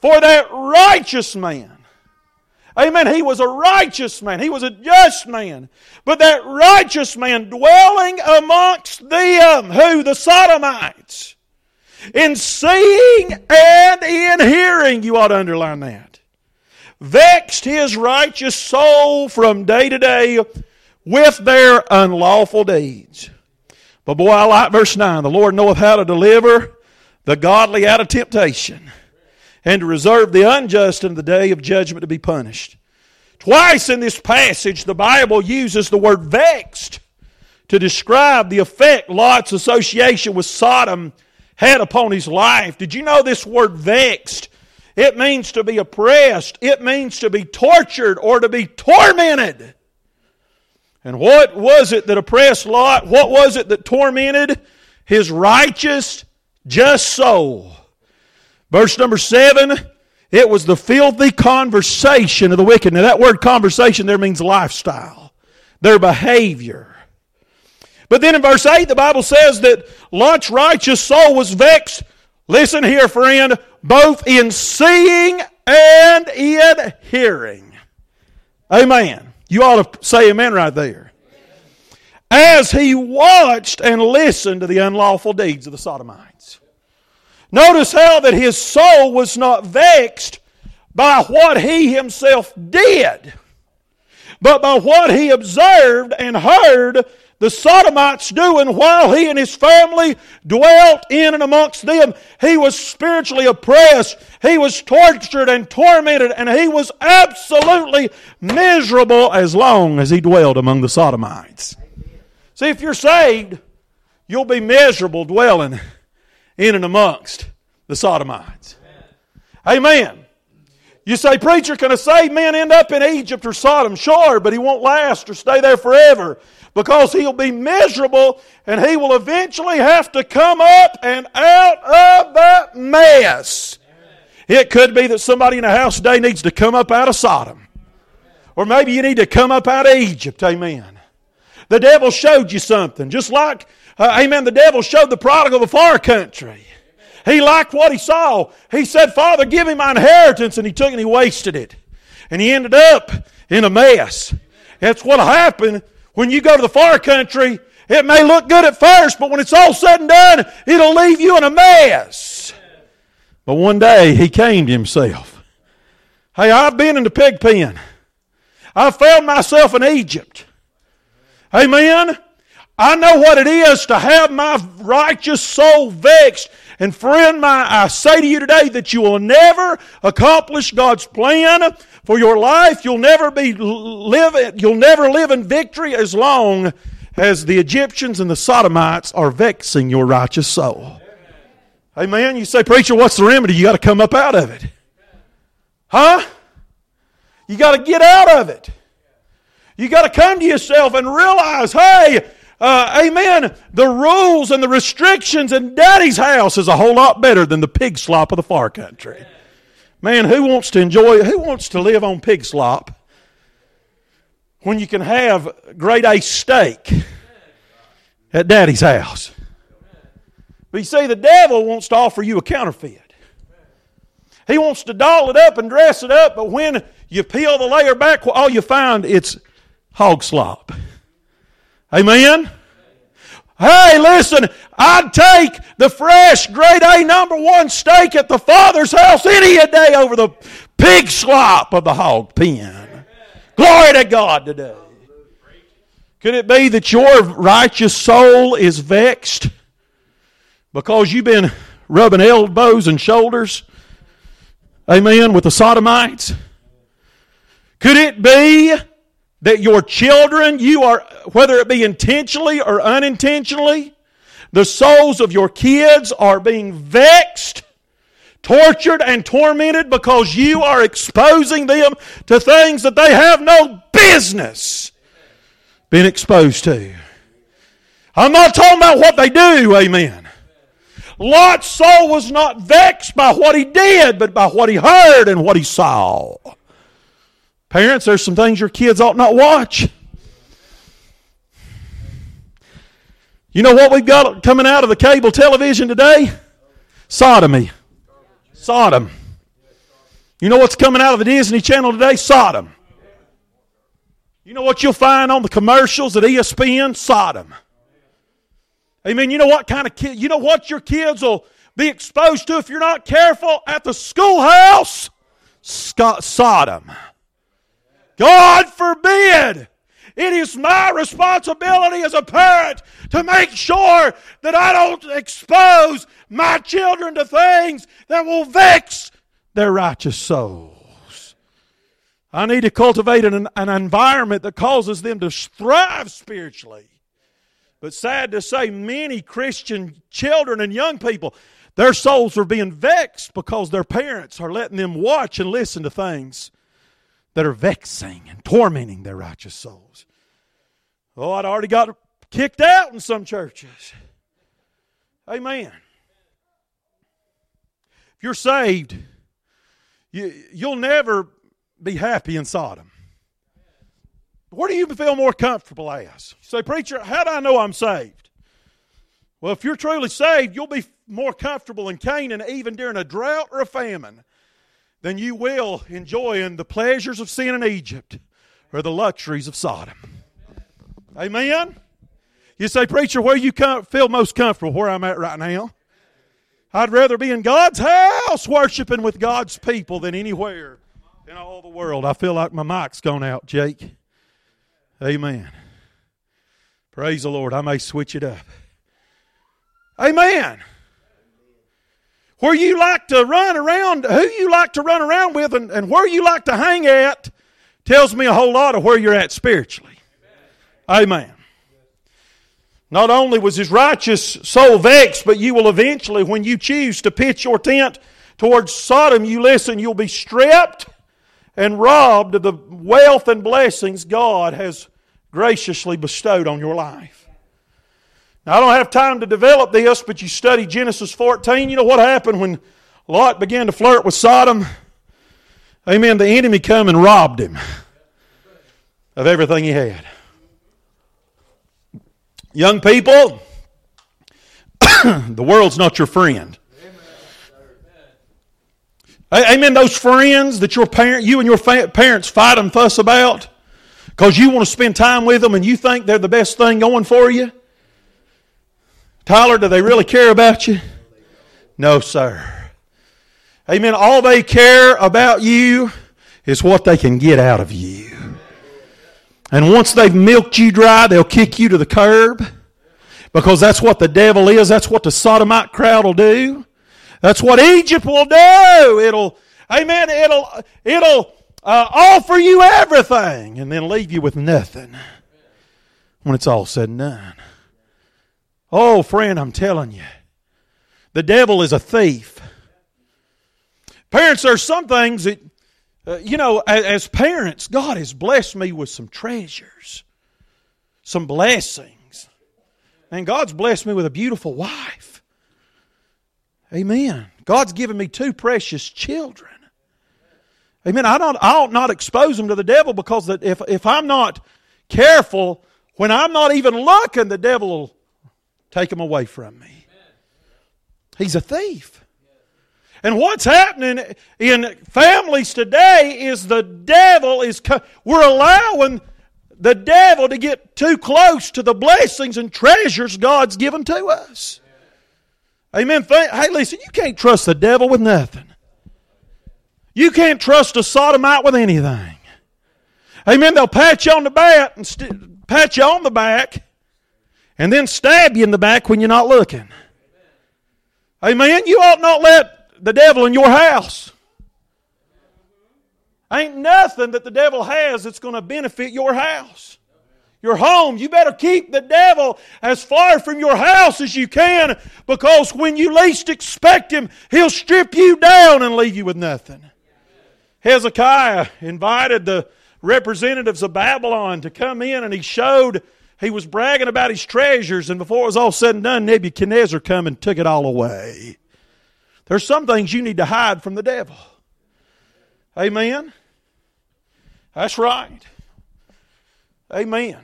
For that righteous man, amen, he was a righteous man, he was a just man. But that righteous man dwelling amongst them, who? The Sodomites. In seeing and in hearing, you ought to underline that vexed his righteous soul from day to day with their unlawful deeds. But boy, I like verse 9. The Lord knoweth how to deliver the godly out of temptation and to reserve the unjust in the day of judgment to be punished. Twice in this passage, the Bible uses the word vexed to describe the effect Lot's association with Sodom had upon his life. Did you know this word vexed it means to be oppressed. It means to be tortured or to be tormented. And what was it that oppressed Lot? What was it that tormented his righteous, just soul? Verse number seven, it was the filthy conversation of the wicked. Now, that word conversation there means lifestyle, their behavior. But then in verse 8, the Bible says that Lot's righteous soul was vexed. Listen here, friend, both in seeing and in hearing. Amen. You ought to say amen right there. As he watched and listened to the unlawful deeds of the Sodomites. Notice how that his soul was not vexed by what he himself did, but by what he observed and heard the Sodomites doing while he and his family dwelt in and amongst them. He was spiritually oppressed. He was tortured and tormented, and he was absolutely miserable as long as he dwelled among the Sodomites. See, if you're saved, you'll be miserable dwelling in and amongst the Sodomites. Amen. You say, Preacher, can a saved man end up in Egypt or Sodom? Sure, but he won't last or stay there forever because he'll be miserable and he will eventually have to come up and out of that mess. It could be that somebody in the house today needs to come up out of Sodom. Or maybe you need to come up out of Egypt. Amen. The devil showed you something. Just like, uh, amen, the devil showed the prodigal the far country. He liked what he saw. He said, Father, give me my inheritance. And he took and he wasted it. And he ended up in a mess. That's what happened when you go to the far country, it may look good at first, but when it's all said and done, it'll leave you in a mess. But one day he came to himself. Hey, I've been in the pig pen. I found myself in Egypt. Amen. I know what it is to have my righteous soul vexed. And friend, my, I say to you today that you will never accomplish God's plan for your life. You'll never be live, you'll never live in victory as long as the Egyptians and the Sodomites are vexing your righteous soul. Amen. You say, preacher, what's the remedy? You got to come up out of it. Huh? You got to get out of it. You got to come to yourself and realize, hey, uh, amen, the rules and the restrictions in daddy's house is a whole lot better than the pig slop of the far country. Man, who wants to enjoy, who wants to live on pig slop when you can have grade A steak at daddy's house? But you see, the devil wants to offer you a counterfeit. He wants to doll it up and dress it up, but when you peel the layer back, all you find it's hog slop. Amen? Hey, listen, I'd take the fresh grade A number one steak at the Father's house any day over the pig slop of the hog pen. Glory to God today. Could it be that your righteous soul is vexed because you've been rubbing elbows and shoulders, amen, with the sodomites? Could it be that your children, you are, whether it be intentionally or unintentionally, the souls of your kids are being vexed, tortured, and tormented because you are exposing them to things that they have no business being exposed to. I'm not talking about what they do, amen. Lot's soul was not vexed by what he did, but by what he heard and what he saw. Parents, there's some things your kids ought not watch. You know what we've got coming out of the cable television today? Sodomy. Sodom. You know what's coming out of the Disney Channel today? Sodom. You know what you'll find on the commercials at ESPN? Sodom. Amen. You know what kind of kid, you know what your kids will be exposed to if you're not careful at the schoolhouse? Scott, Sodom. God forbid. It is my responsibility as a parent to make sure that I don't expose my children to things that will vex their righteous souls. I need to cultivate an, an environment that causes them to thrive spiritually. But sad to say, many Christian children and young people, their souls are being vexed because their parents are letting them watch and listen to things that are vexing and tormenting their righteous souls. Oh, I'd already got kicked out in some churches. Amen. If you're saved, you, you'll never be happy in Sodom. Where do you feel more comfortable as? You say, Preacher, how do I know I'm saved? Well, if you're truly saved, you'll be more comfortable in Canaan even during a drought or a famine than you will enjoying the pleasures of sin in Egypt or the luxuries of Sodom. Amen? You say, Preacher, where you feel most comfortable? Where I'm at right now. I'd rather be in God's house worshiping with God's people than anywhere in all the world. I feel like my mic's gone out, Jake. Amen. Praise the Lord. I may switch it up. Amen. Where you like to run around, who you like to run around with, and, and where you like to hang at tells me a whole lot of where you're at spiritually. Amen. Not only was his righteous soul vexed, but you will eventually, when you choose to pitch your tent towards Sodom, you listen, you'll be stripped and robbed of the wealth and blessings God has graciously bestowed on your life. Now, I don't have time to develop this, but you study Genesis 14. You know what happened when Lot began to flirt with Sodom? Amen. The enemy come and robbed him of everything he had. Young people, the world's not your friend. Amen. Those friends that your parent, you and your parents fight and fuss about because you want to spend time with them and you think they're the best thing going for you. Tyler, do they really care about you? No, sir. Amen. All they care about you is what they can get out of you. And once they've milked you dry, they'll kick you to the curb because that's what the devil is. That's what the sodomite crowd will do. That's what Egypt will do. It'll, amen, it'll, it'll uh, offer you everything and then leave you with nothing when it's all said and done. Oh, friend, I'm telling you, the devil is a thief. Parents, there's some things that, uh, you know, as, as parents, God has blessed me with some treasures, some blessings. And God's blessed me with a beautiful wife. Amen. God's given me two precious children. Amen. I don't I ought not expose them to the devil because if, if I'm not careful, when I'm not even looking, the devil will take them away from me. He's a thief. And what's happening in families today is the devil is, we're allowing the devil to get too close to the blessings and treasures God's given to us. Amen. Hey, listen, you can't trust the devil with nothing. You can't trust a sodomite with anything. Amen. They'll pat you on the back and st- pat you on the back and then stab you in the back when you're not looking. Amen. You ought not let the devil in your house. Ain't nothing that the devil has that's going to benefit your house. Your home. You better keep the devil as far from your house as you can because when you least expect him, he'll strip you down and leave you with nothing. Hezekiah invited the representatives of Babylon to come in and he showed he was bragging about his treasures and before it was all said and done Nebuchadnezzar come and took it all away. There's some things you need to hide from the devil. Amen. That's right. Amen.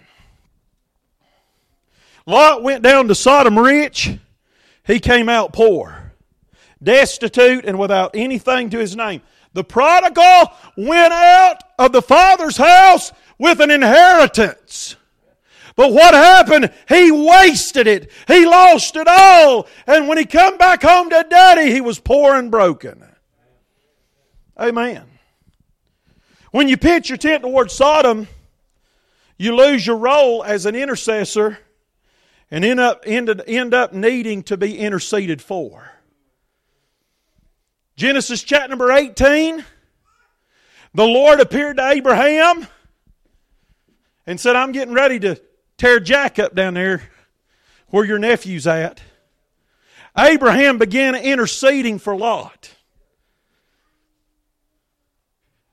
Lot went down to Sodom rich. He came out poor, destitute, and without anything to his name. The prodigal went out of the father's house with an inheritance. But what happened? He wasted it. He lost it all. And when he come back home to daddy, he was poor and broken. Amen. When you pitch your tent towards Sodom, you lose your role as an intercessor and end up, end, end up needing to be interceded for. Genesis chapter number 18. The Lord appeared to Abraham and said, I'm getting ready to tear Jack up down there where your nephew's at. Abraham began interceding for Lot.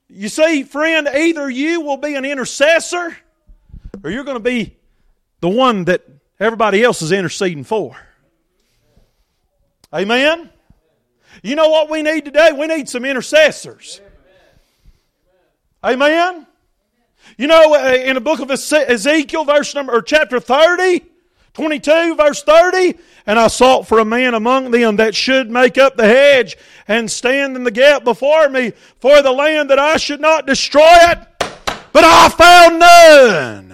You see, friend, either you will be an intercessor or you're going to be the one that everybody else is interceding for. Amen? You know what we need today? We need some intercessors. Amen? You know, uh, in the book of Ezekiel, verse number, or chapter 30, 22, verse 30, and I sought for a man among them that should make up the hedge and stand in the gap before me for the land that I should not destroy it, but I found none.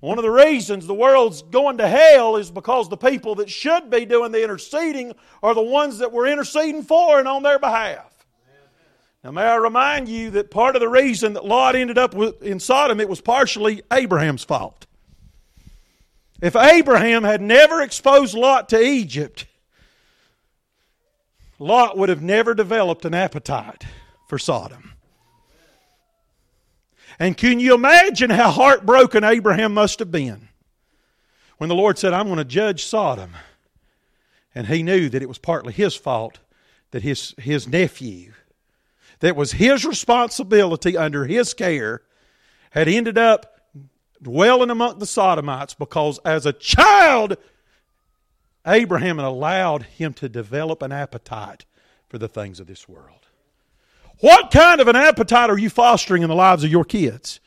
One of the reasons the world's going to hell is because the people that should be doing the interceding are the ones that we're interceding for and on their behalf. Now, may I remind you that part of the reason that Lot ended up in Sodom, it was partially Abraham's fault. If Abraham had never exposed Lot to Egypt, Lot would have never developed an appetite for Sodom. And can you imagine how heartbroken Abraham must have been when the Lord said, I'm going to judge Sodom? And he knew that it was partly his fault that his, his nephew that was his responsibility under his care had ended up dwelling among the Sodomites because as a child, Abraham had allowed him to develop an appetite for the things of this world. What kind of an appetite are you fostering in the lives of your kids?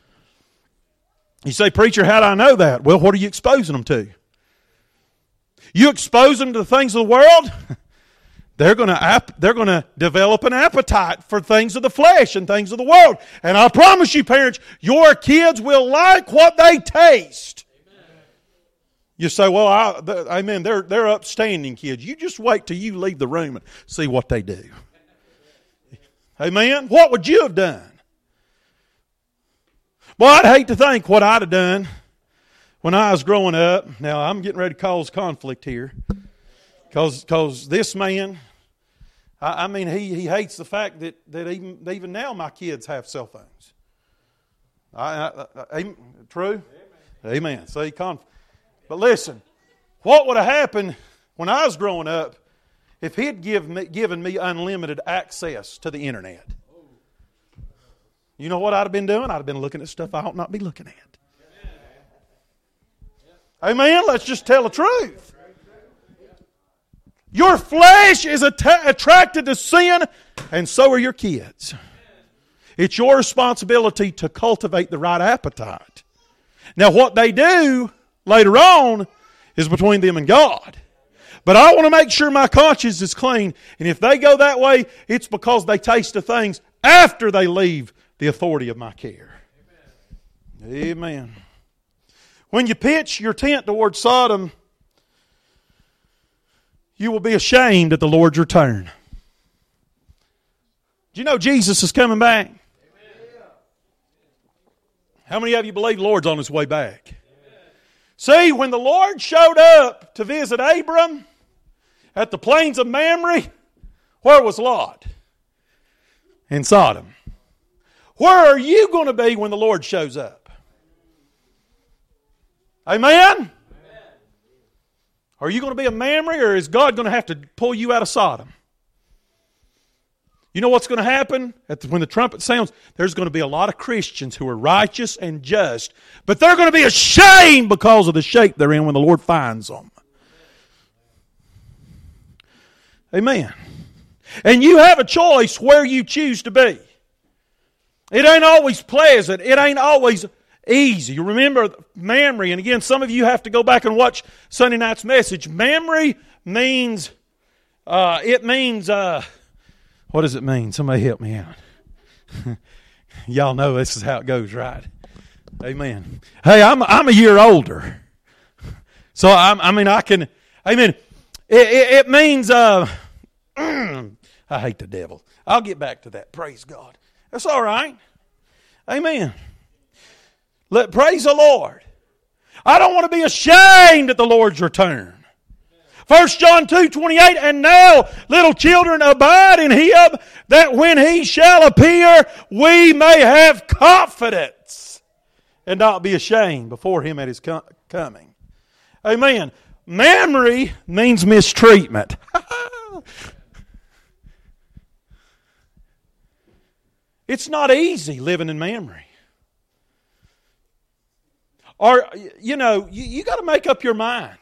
You say, Preacher, how do I know that? Well, what are you exposing them to? You expose them to the things of the world? they're going to they're going to develop an appetite for things of the flesh and things of the world. And I promise you parents, your kids will like what they taste. Amen. You say, "Well, I, amen, they're they're upstanding kids." You just wait till you leave the room and see what they do. Amen. What would you have done? Well, I'd hate to think what I'd have done when I was growing up. Now, I'm getting ready to cause conflict here. Because this man, I, I mean, he, he hates the fact that, that even, even now my kids have cell phones. I, I, I true? Amen. Amen. See, conf- but listen, what would have happened when I was growing up if he'd give me, given me unlimited access to the internet? You know what I'd have been doing? I'd have been looking at stuff I ought not be looking at. Amen. Let's just tell the truth. Your flesh is att- attracted to sin, and so are your kids. It's your responsibility to cultivate the right appetite. Now, what they do later on is between them and God. But I want to make sure my conscience is clean. And if they go that way, it's because they taste the things after they leave the authority of my care. Amen. Amen. When you pitch your tent towards Sodom, you will be ashamed at the Lord's return. Do you know Jesus is coming back? How many of you believe the Lord's on his way back? See, when the Lord showed up to visit Abram at the plains of Mamre, where was Lot? In Sodom. Where are you going to be when the Lord shows up? Amen? Are you going to be a Mamre or is God going to have to pull you out of Sodom? You know what's going to happen the- when the trumpet sounds? There's going to be a lot of Christians who are righteous and just, but they're going to be ashamed because of the shape they're in when the Lord finds them. Amen. And you have a choice where you choose to be. It ain't always pleasant. It ain't always easy. You remember Mamre, and again, some of you have to go back and watch Sunday night's message. Mamre means, uh, it means, uh, what does it mean? Somebody help me out. Y'all know this is how it goes, right? Amen. Hey, I'm I'm a year older, so I'm, I mean I can. Amen. It, it, it means uh, I hate the devil. I'll get back to that. Praise God. That's all right. Amen. Let praise the Lord. I don't want to be ashamed at the Lord's return. 1 John 2 28, and now, little children, abide in him, that when he shall appear, we may have confidence and not be ashamed before him at his co- coming. Amen. Mamre means mistreatment. it's not easy living in Mamre. Or, you know, you, you got to make up your mind.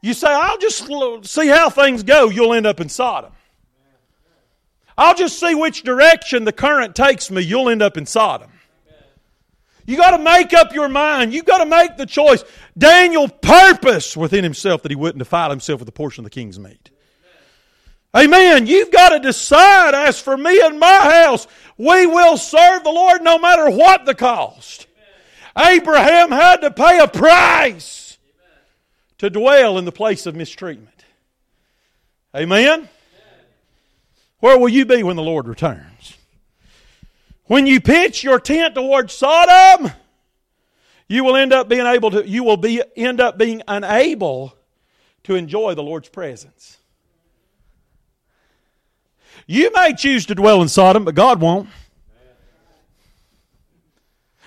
You say, I'll just see how things go, you'll end up in Sodom. I'll just see which direction the current takes me, you'll end up in Sodom. You got to make up your mind. You got to make the choice. Daniel purposed within himself that he wouldn't defile himself with a portion of the king's meat. Amen. You've got to decide, as for me and my house, we will serve the Lord no matter what the cost. Abraham had to pay a price to dwell in the place of mistreatment. Amen? Where will you be when the Lord returns? When you pitch your tent towards Sodom, you will end up being able to you will be end up being unable to enjoy the Lord's presence. You may choose to dwell in Sodom, but God won't.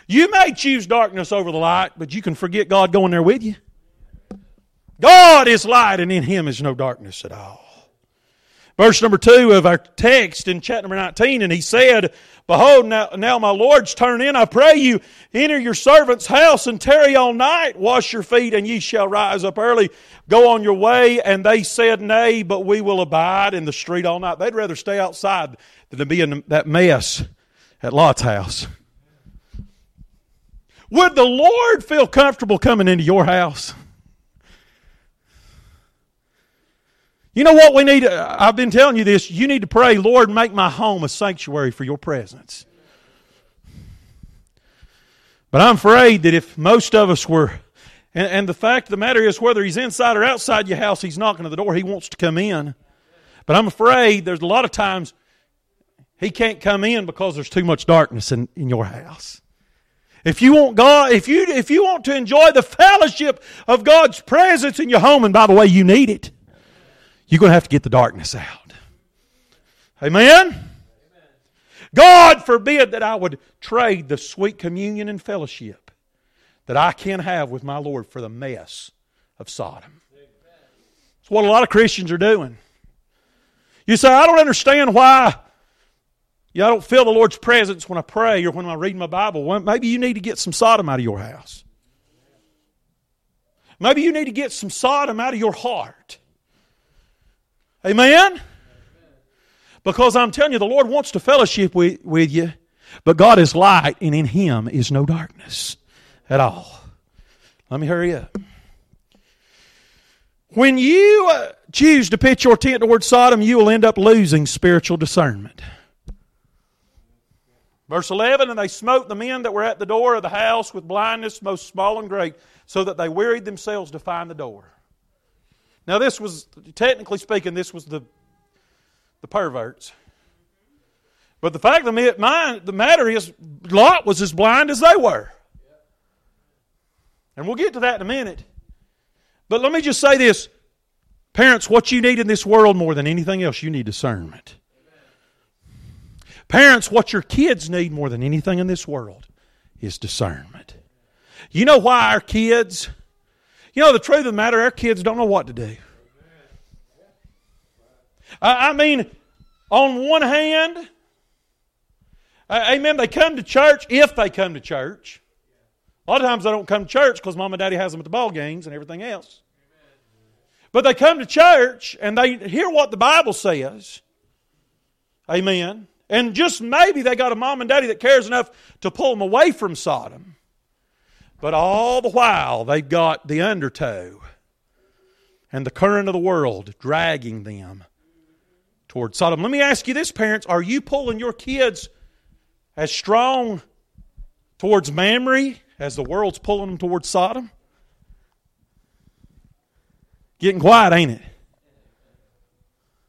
You may choose darkness over the light, but you can forget God going there with you. God is light, and in Him is no darkness at all. Verse number two of our text in chapter number 19, and he said, Behold, now, now my Lord's turn in. I pray you, enter your servant's house and tarry all night. Wash your feet, and ye shall rise up early. Go on your way. And they said, Nay, but we will abide in the street all night. They'd rather stay outside than to be in that mess at Lot's house. Would the Lord feel comfortable coming into your house? You know what we need? I've been telling you this. You need to pray, Lord, make my home a sanctuary for your presence. But I'm afraid that if most of us were, and, and the fact of the matter is, whether he's inside or outside your house, he's knocking at the door. He wants to come in. But I'm afraid there's a lot of times he can't come in because there's too much darkness in, in your house. If you want God, if you if you want to enjoy the fellowship of God's presence in your home, and by the way, you need it, you're going to have to get the darkness out. Amen? God forbid that I would trade the sweet communion and fellowship that I can have with my Lord for the mess of Sodom. It's what a lot of Christians are doing. You say, I don't understand why yeah, I don't feel the Lord's presence when I pray or when I read my Bible. Well, maybe you need to get some Sodom out of your house. Maybe you need to get some Sodom out of your heart. Amen? Because I'm telling you, the Lord wants to fellowship with, with you, but God is light, and in Him is no darkness at all. Let me hurry up. When you uh, choose to pitch your tent towards Sodom, you will end up losing spiritual discernment. Verse 11, and they smote the men that were at the door of the house with blindness, most small and great, so that they wearied themselves to find the door. Now, this was, technically speaking, this was the, the perverts. But the fact of the matter is, Lot was as blind as they were. And we'll get to that in a minute. But let me just say this Parents, what you need in this world more than anything else, you need discernment. Parents, what your kids need more than anything in this world is discernment. You know why our kids, you know, the truth of the matter, our kids don't know what to do. I, mean, on one hand, amen, they come to church if they come to church. A lot of times they don't come to church because mom and daddy has them at the ball games and everything else. But they come to church and they hear what the Bible says. Amen. And just maybe they got a mom and daddy that cares enough to pull them away from Sodom. But all the while, they've got the undertow and the current of the world dragging them toward Sodom. Let me ask you this, parents. Are you pulling your kids as strong towards Mamre as the world's pulling them towards Sodom? Getting quiet, ain't it?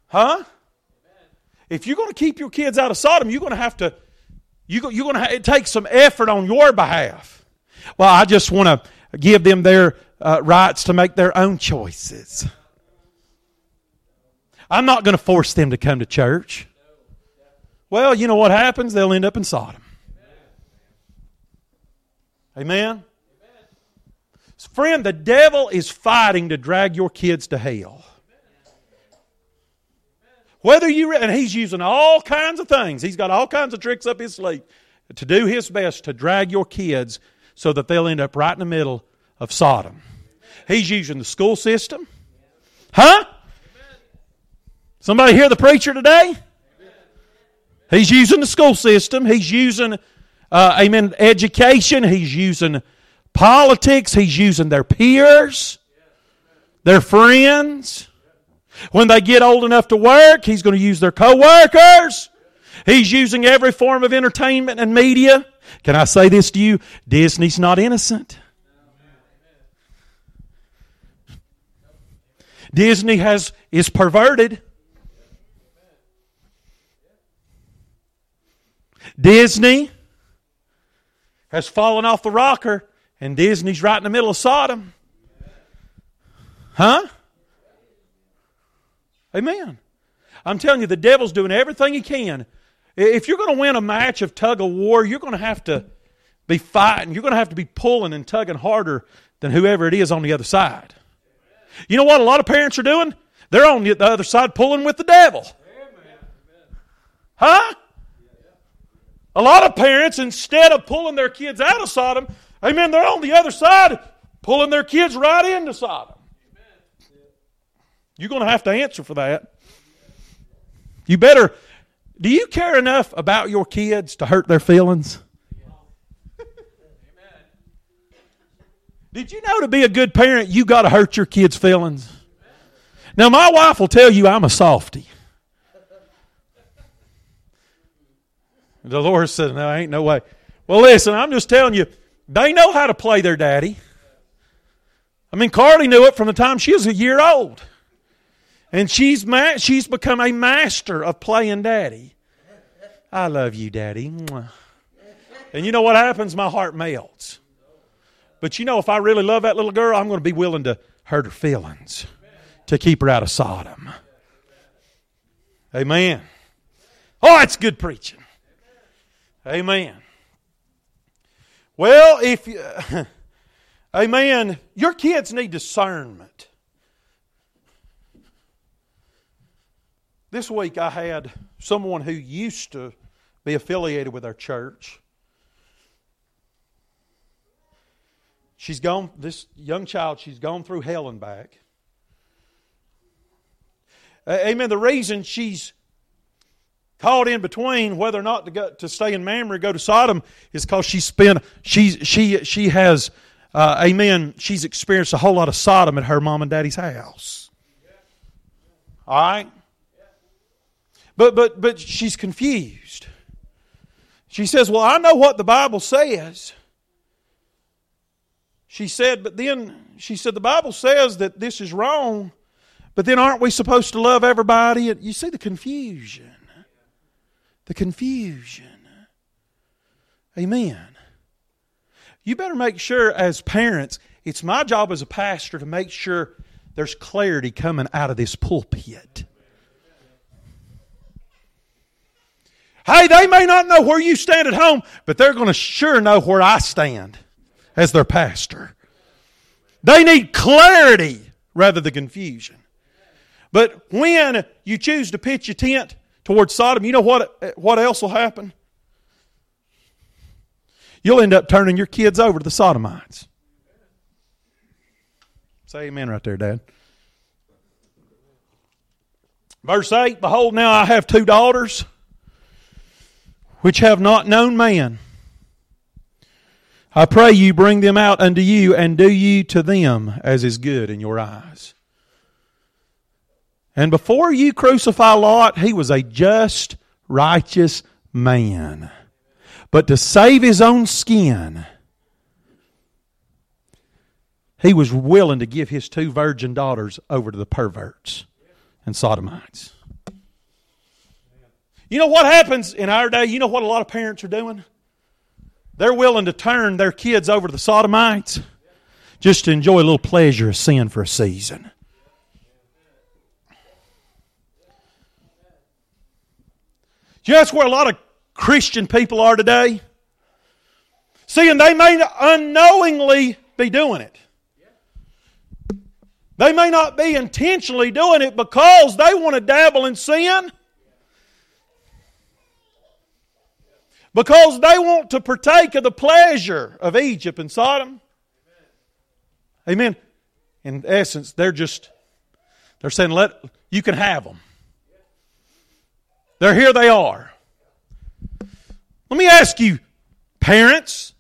Huh? If you're going to keep your kids out of Sodom, you're going to have to. You're going to. It takes some effort on your behalf. Well, I just want to give them their uh, rights to make their own choices. I'm not going to force them to come to church. Well, you know what happens? They'll end up in Sodom. Amen? Friend, the devil is fighting to drag your kids to hell. Whether you and he's using all kinds of things, he's got all kinds of tricks up his sleeve to do his best to drag your kids so that they'll end up right in the middle of Sodom. He's using the school system. Huh? Somebody hear the preacher today? He's using the school system. He's using, uh, amen, education. He's using politics. He's using their peers, their friends. When they get old enough to work, he's going to use their co-workers. He's using every form of entertainment and media. Can I say this to you? Disney's not innocent. Disney has is perverted. Disney has fallen off the rocker, and Disney's right in the middle of Sodom. Huh? Amen. I'm telling you, the devil's doing everything he can. If you're going to win a match of tug of war, you're going to have to be fighting. You're going to have to be pulling and tugging harder than whoever it is on the other side. You know what a lot of parents are doing? They're on the other side pulling with the devil. Huh? A lot of parents, instead of pulling their kids out of Sodom, amen, they're on the other side pulling their kids right into Sodom. You're going to have to answer for that. You better. Do you care enough about your kids to hurt their feelings? Did you know to be a good parent, you got to hurt your kids' feelings? Now, my wife will tell you I'm a softy. Dolores said, No, ain't no way. Well, listen, I'm just telling you, they know how to play their daddy. I mean, Carly knew it from the time she was a year old. And she's, ma- she's become a master of playing daddy. I love you, daddy. And you know what happens? My heart melts. But you know, if I really love that little girl, I'm going to be willing to hurt her feelings to keep her out of Sodom. Amen. Oh, that's good preaching. Amen. Well, if you, amen, your kids need discernment. This week I had someone who used to be affiliated with our church. She's gone, this young child, she's gone through hell and back. Amen. The reason she's caught in between whether or not to go to stay in Mamre or go to Sodom is because she spent she's she she has uh, amen she's experienced a whole lot of Sodom at her mom and daddy's house. All right. But but but she's confused. She says, "Well, I know what the Bible says." She said, but then she said the Bible says that this is wrong, but then aren't we supposed to love everybody? You see the confusion. The confusion. Amen. You better make sure as parents, it's my job as a pastor to make sure there's clarity coming out of this pulpit. Hey, they may not know where you stand at home, but they're going to sure know where I stand as their pastor. They need clarity rather than confusion. But when you choose to pitch your tent towards Sodom, you know what, what else will happen? You'll end up turning your kids over to the Sodomites. Say amen right there, Dad. Verse 8 Behold, now I have two daughters which have not known man. I pray you bring them out unto you, and do you to them as is good in your eyes. And before you crucify Lot, he was a just, righteous man. But to save his own skin, he was willing to give his two virgin daughters over to the perverts and sodomites. You know what happens in our day? You know what a lot of parents are doing? They're willing to turn their kids over to the sodomites just to enjoy a little pleasure of sin for a season. You know that's where a lot of Christian people are today? See, and they may unknowingly be doing it. They may not be intentionally doing it because they want to dabble in sin. Because they want to partake of the pleasure of Egypt and Sodom. Amen. In essence, they're just they're saying let you can have them. They're here they are. Let me ask you, parents,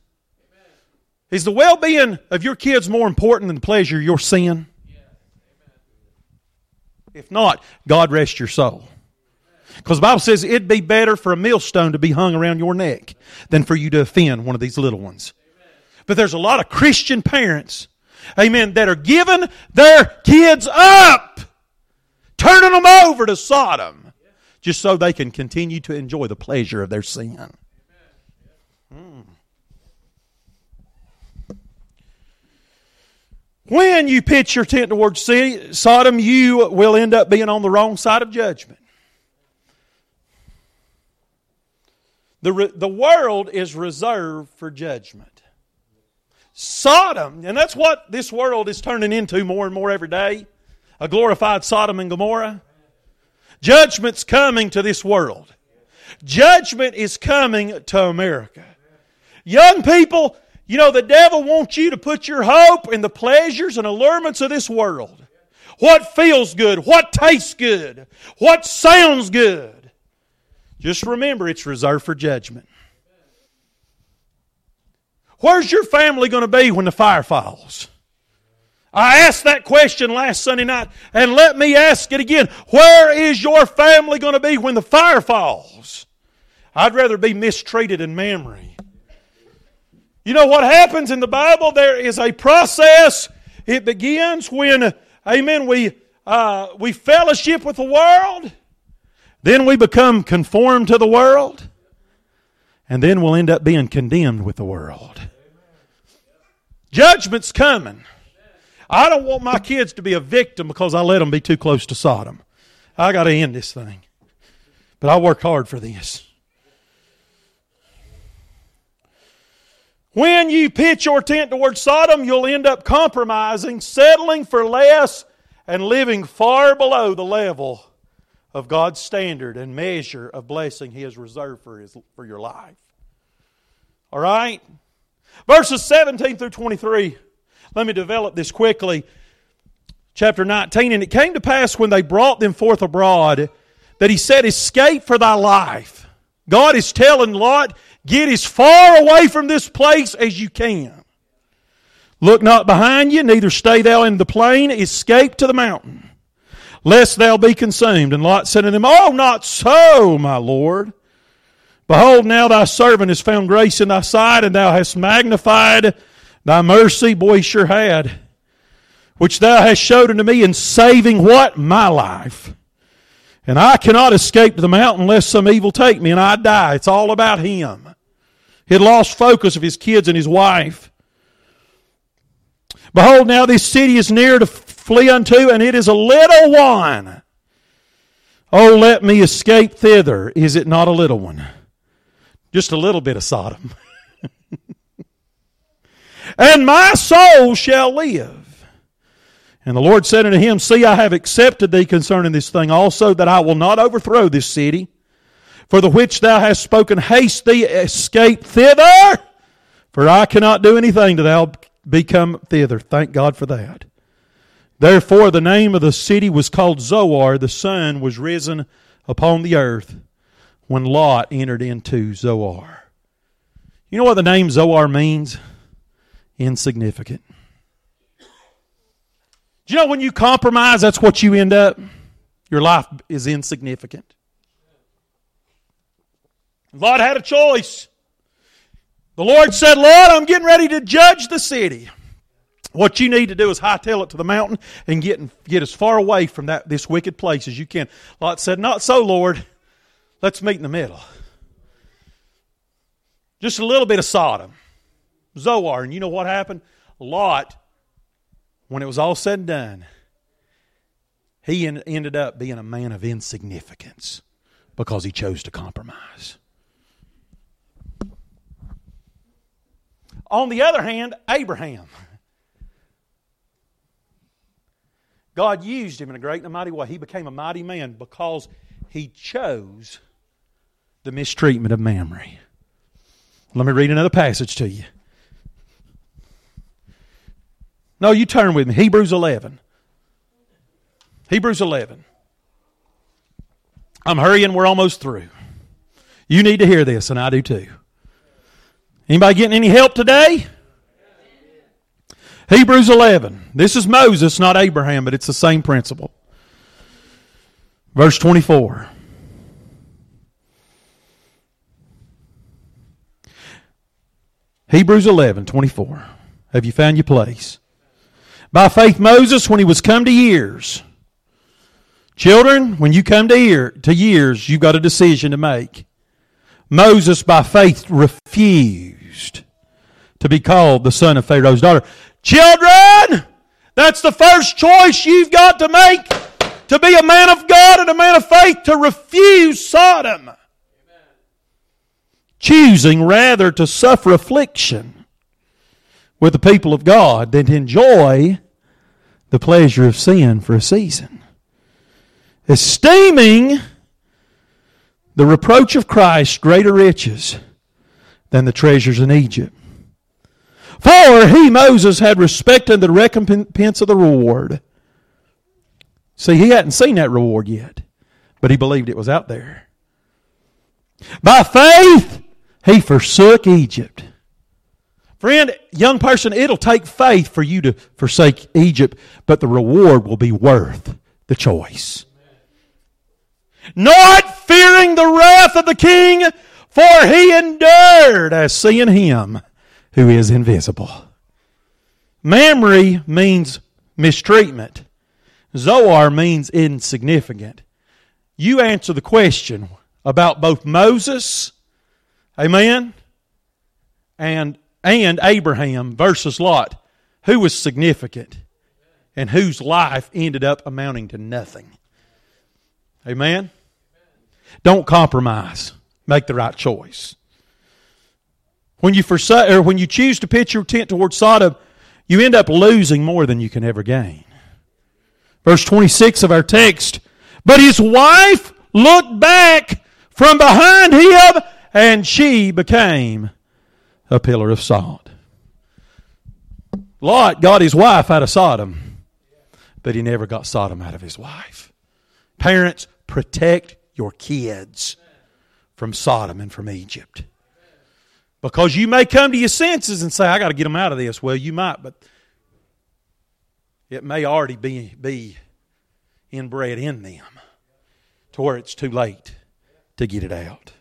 is the well being of your kids more important than the pleasure of your sin? If not, God rest your soul. Because the Bible says it'd be better for a millstone to be hung around your neck than for you to offend one of these little ones. But there's a lot of Christian parents, amen, that are giving their kids up, turning them over to Sodom, just so they can continue to enjoy the pleasure of their sin. Hmm. When you pitch your tent towards Sodom, you will end up being on the wrong side of judgment. The, re- the world is reserved for judgment. Sodom, and that's what this world is turning into more and more every day a glorified Sodom and Gomorrah. Judgment's coming to this world. Judgment is coming to America. Young people, you know, the devil wants you to put your hope in the pleasures and allurements of this world. What feels good, what tastes good, what sounds good. Just remember it's reserved for judgment. Where's your family going to be when the fire falls? I asked that question last Sunday night, and let me ask it again. Where is your family going to be when the fire falls? I'd rather be mistreated in Mamre. You know what happens in the Bible? There is a process. It begins when, amen, we, uh, we fellowship with the world. Then we become conformed to the world. And then we'll end up being condemned with the world. Judgment's coming. I don't want my kids to be a victim because I let them be too close to Sodom. I got to end this thing. But I worked hard for this. When you pitch your tent towards Sodom, you'll end up compromising, settling for less, and living far below the level of God's standard and measure of blessing He has reserved for, his, for your life. All right? Verses 17 through 23. Let me develop this quickly. Chapter 19. And it came to pass when they brought them forth abroad that he said, Escape for thy life. God is telling Lot, Get as far away from this place as you can. Look not behind you, neither stay thou in the plain, escape to the mountain, lest thou be consumed. And Lot said unto him, Oh, not so, my Lord. Behold, now thy servant has found grace in thy sight, and thou hast magnified thy mercy. Boy, sure had. Which thou hast showed unto me in saving what? My life. And I cannot escape to the mountain lest some evil take me and I die. It's all about him. He had lost focus of his kids and his wife. Behold, now this city is near to flee unto, and it is a little one. Oh, let me escape thither. Is it not a little one? Just a little bit of Sodom. and my soul shall live. And the Lord said unto him, See, I have accepted thee concerning this thing also, that I will not overthrow this city, for the which thou hast spoken, haste thee, escape thither, for I cannot do anything till thou become thither. Thank God for that. Therefore, the name of the city was called Zoar. The sun was risen upon the earth when Lot entered into Zoar. You know what the name Zoar means? Insignificant. Do you know when you compromise, that's what you end up? Your life is insignificant. Lot had a choice. The Lord said, Lord, I'm getting ready to judge the city. What you need to do is hightail it to the mountain and get, get as far away from that, this wicked place as you can. Lot said, Not so, Lord. Let's meet in the middle. Just a little bit of Sodom, Zoar. And you know what happened? Lot, when it was all said and done, he ended up being a man of insignificance because he chose to compromise. On the other hand, Abraham. God used him in a great and a mighty way. He became a mighty man because he chose the mistreatment of Mamre. Let me read another passage to you. No, you turn with me. Hebrews 11. Hebrews 11. I'm hurrying, we're almost through. You need to hear this, and I do too. Anybody getting any help today? Hebrews 11. This is Moses, not Abraham, but it's the same principle. Verse 24. Hebrews 11, 24. Have you found your place? By faith, Moses, when he was come to years, children, when you come to, year, to years, you've got a decision to make. Moses, by faith, refused to be called the son of Pharaoh's daughter. Children, that's the first choice you've got to make to be a man of God and a man of faith, to refuse Sodom. Amen. Choosing rather to suffer affliction with the people of God than to enjoy the pleasure of sin for a season. Esteeming the reproach of Christ greater riches than the treasures in Egypt for he, Moses, had respected the recompense of the reward. See, he hadn't seen that reward yet, but he believed it was out there. By faith, he forsook Egypt. Friend, young person, it'll take faith for you to forsake Egypt, but the reward will be worth the choice. Not fearing the wrath of the king, for he endured as seeing him who is invisible. Mamre means mistreatment. Zoar means insignificant. You answer the question about both Moses, amen, and, and Abraham versus Lot. Who was significant and whose life ended up amounting to nothing? Amen? Don't compromise. Make the right choice. When you forsake, or when you choose to pitch your tent towards Sodom, you end up losing more than you can ever gain. Verse 26 of our text. But his wife looked back from behind him, and she became a pillar of salt. Lot got his wife out of Sodom, but he never got Sodom out of his wife. Parents, protect your kids from Sodom and from Egypt. Because you may come to your senses and say, I got to get them out of this. Well, you might, but it may already be, be inbred in them to where it's too late to get it out.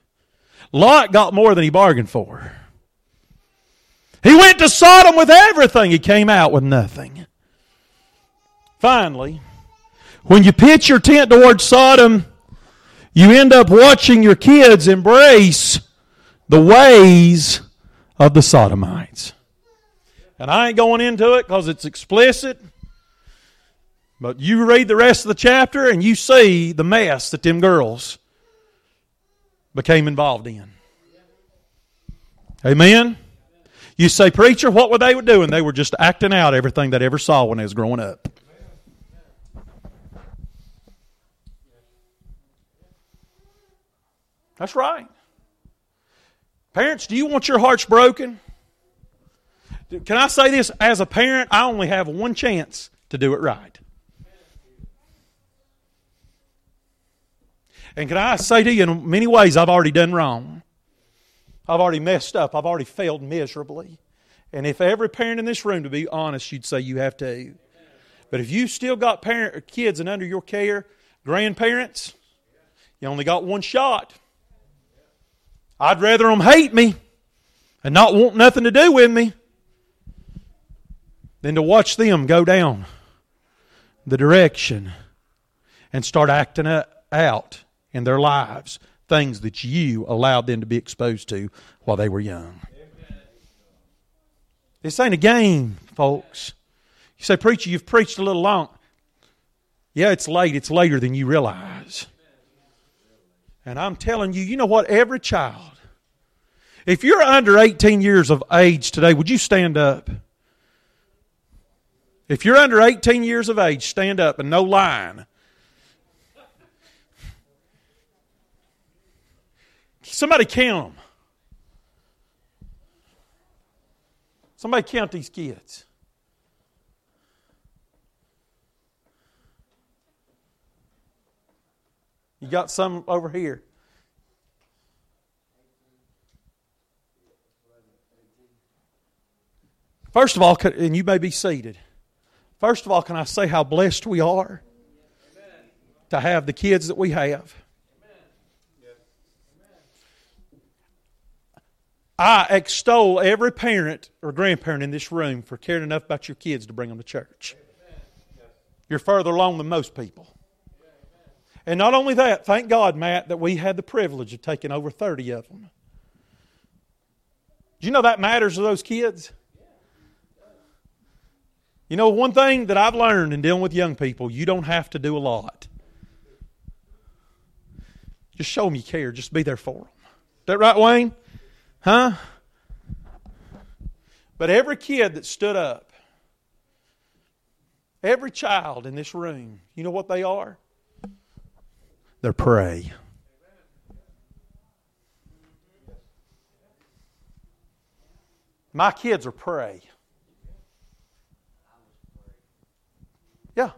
Lot got more than he bargained for. He went to Sodom with everything, he came out with nothing. Finally, when you pitch your tent towards Sodom, you end up watching your kids embrace the ways of the Sodomites. And I ain't going into it because it's explicit. But you read the rest of the chapter and you see the mess that them girls became involved in. Amen? You say, Preacher, what were they doing? They were just acting out everything they ever saw when they was growing up. That's right. Parents, do you want your hearts broken? Can I say this? As a parent, I only have one chance to do it right. And can I say to you, in many ways, I've already done wrong. I've already messed up. I've already failed miserably. And if every parent in this room, to be honest, you'd say you have to. But if you still got parent kids and under your care, grandparents, you only got one shot. I'd rather them hate me and not want nothing to do with me than to watch them go down the direction and start acting out in their lives things that you allowed them to be exposed to while they were young. This ain't a game, folks. You say, Preacher, you've preached a little long. Yeah, it's late. It's later than you realize. And I'm telling you, you know what? Every child, if you're under 18 years of age today, would you stand up? If you're under 18 years of age, stand up and no line. Somebody count them. Somebody count these kids. You got some over here. First of all, and you may be seated. First of all, can I say how blessed we are to have the kids that we have? I extol every parent or grandparent in this room for caring enough about your kids to bring them to church. You're further along than most people. And not only that, thank God, Matt, that we had the privilege of taking over 30 of them. Do you know that matters to those kids? You know, one thing that I've learned in dealing with young people, you don't have to do a lot. Just show them you care. Just be there for them. Is that right, Wayne? Huh? But every kid that stood up, every child in this room, you know what they are? They're prey. My kids are prey. Yeah,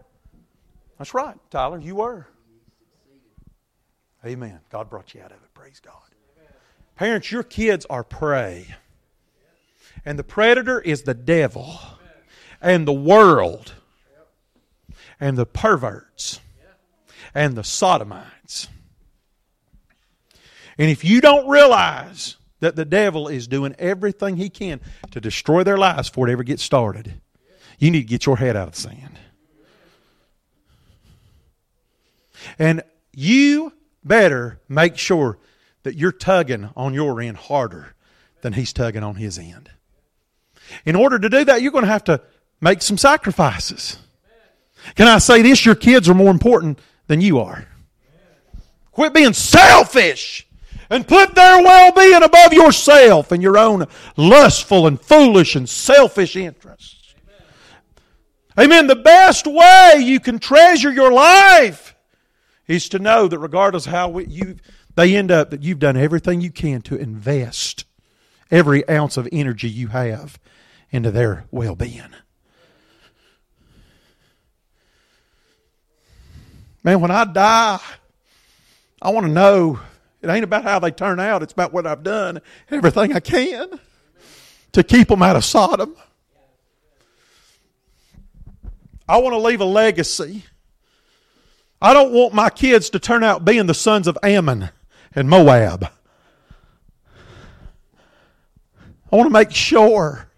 that's right, Tyler. You were. Amen. God brought you out of it. Praise God. Parents, your kids are prey. And the predator is the devil and the world and the perverts and the sodomites. And if you don't realize that the devil is doing everything he can to destroy their lives before it ever gets started, you need to get your head out of the sand. And you better make sure that you're tugging on your end harder than he's tugging on his end. In order to do that, you're going to have to make some sacrifices. Can I say this? Your kids are more important than you are. Quit being selfish and put their well being above yourself and your own lustful and foolish and selfish interests. Amen. The best way you can treasure your life is to know that regardless how you they end up that you've done everything you can to invest every ounce of energy you have into their well-being. Man, when I die, I want to know it ain't about how they turn out, it's about what I've done, everything I can to keep them out of Sodom. I want to leave a legacy. I don't want my kids to turn out being the sons of Ammon and Moab. I want to make sure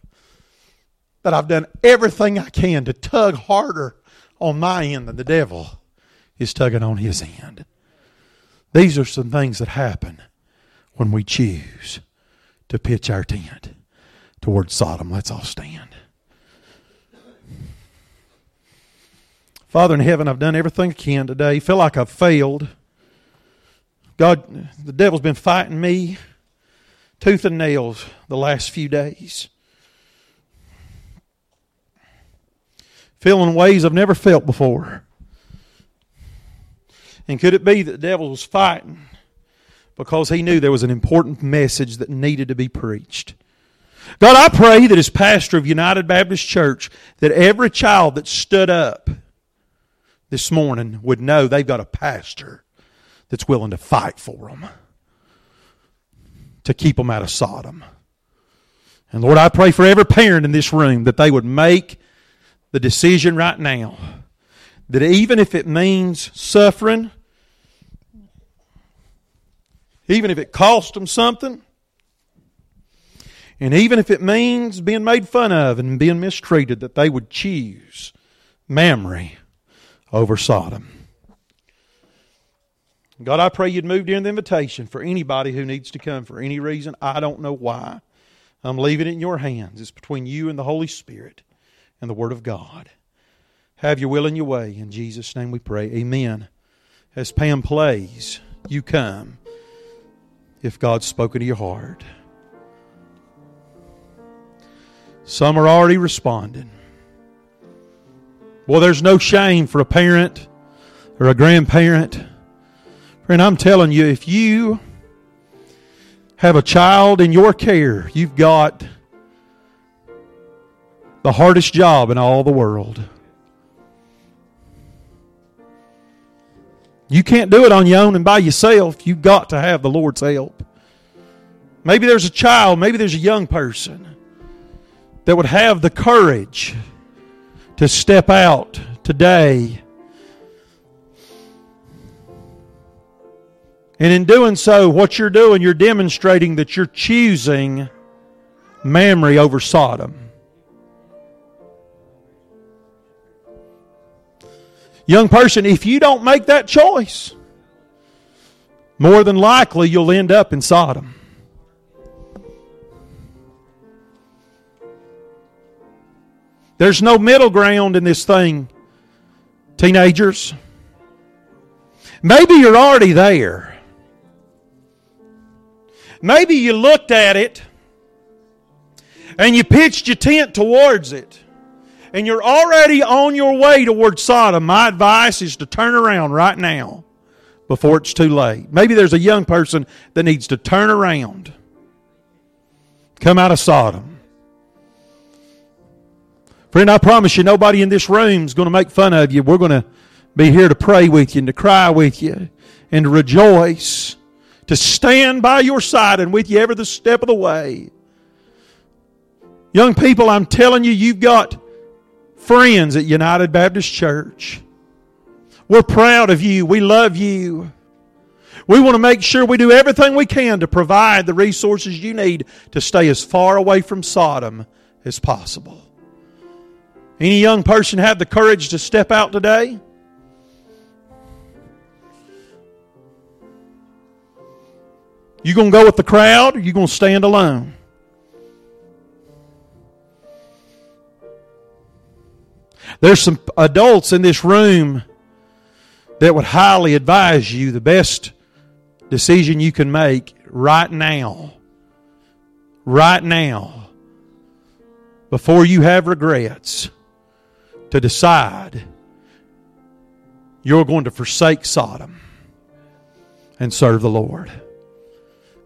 that I've done everything I can to tug harder on my end than the devil is tugging on his end. These are some things that happen when we choose to pitch our tent towards Sodom. Let's all stand. Father in heaven, I've done everything I can today. Feel like I've failed. God, the devil's been fighting me tooth and nails the last few days. Feeling ways I've never felt before. And could it be that the devil was fighting because he knew there was an important message that needed to be preached? God, I pray that as pastor of United Baptist Church, that every child that stood up this morning would know they've got a pastor that's willing to fight for them, to keep them out of Sodom. And Lord, I pray for every parent in this room that they would make the decision right now that even if it means suffering, even if it costs them something, and even if it means being made fun of and being mistreated, that they would choose Mamre over Sodom. God, I pray you'd move during the invitation for anybody who needs to come for any reason. I don't know why. I'm leaving it in your hands. It's between you and the Holy Spirit and the Word of God. Have your will and your way. In Jesus' name we pray. Amen. As Pam plays, you come if God's spoken to your heart. Some are already responding. Well, there's no shame for a parent or a grandparent. Friend, I'm telling you, if you have a child in your care, you've got the hardest job in all the world. You can't do it on your own and by yourself. You've got to have the Lord's help. Maybe there's a child, maybe there's a young person that would have the courage to step out today. And in doing so, what you're doing, you're demonstrating that you're choosing Mamre over Sodom. Young person, if you don't make that choice, more than likely you'll end up in Sodom. There's no middle ground in this thing, teenagers. Maybe you're already there. Maybe you looked at it and you pitched your tent towards it and you're already on your way towards Sodom. My advice is to turn around right now before it's too late. Maybe there's a young person that needs to turn around, come out of Sodom. Friend, I promise you, nobody in this room is going to make fun of you. We're going to be here to pray with you and to cry with you and to rejoice, to stand by your side and with you every step of the way. Young people, I'm telling you, you've got friends at United Baptist Church. We're proud of you. We love you. We want to make sure we do everything we can to provide the resources you need to stay as far away from Sodom as possible. Any young person have the courage to step out today? You going to go with the crowd or you going to stand alone? There's some adults in this room that would highly advise you the best decision you can make right now. Right now. Before you have regrets to decide you're going to forsake Sodom and serve the Lord.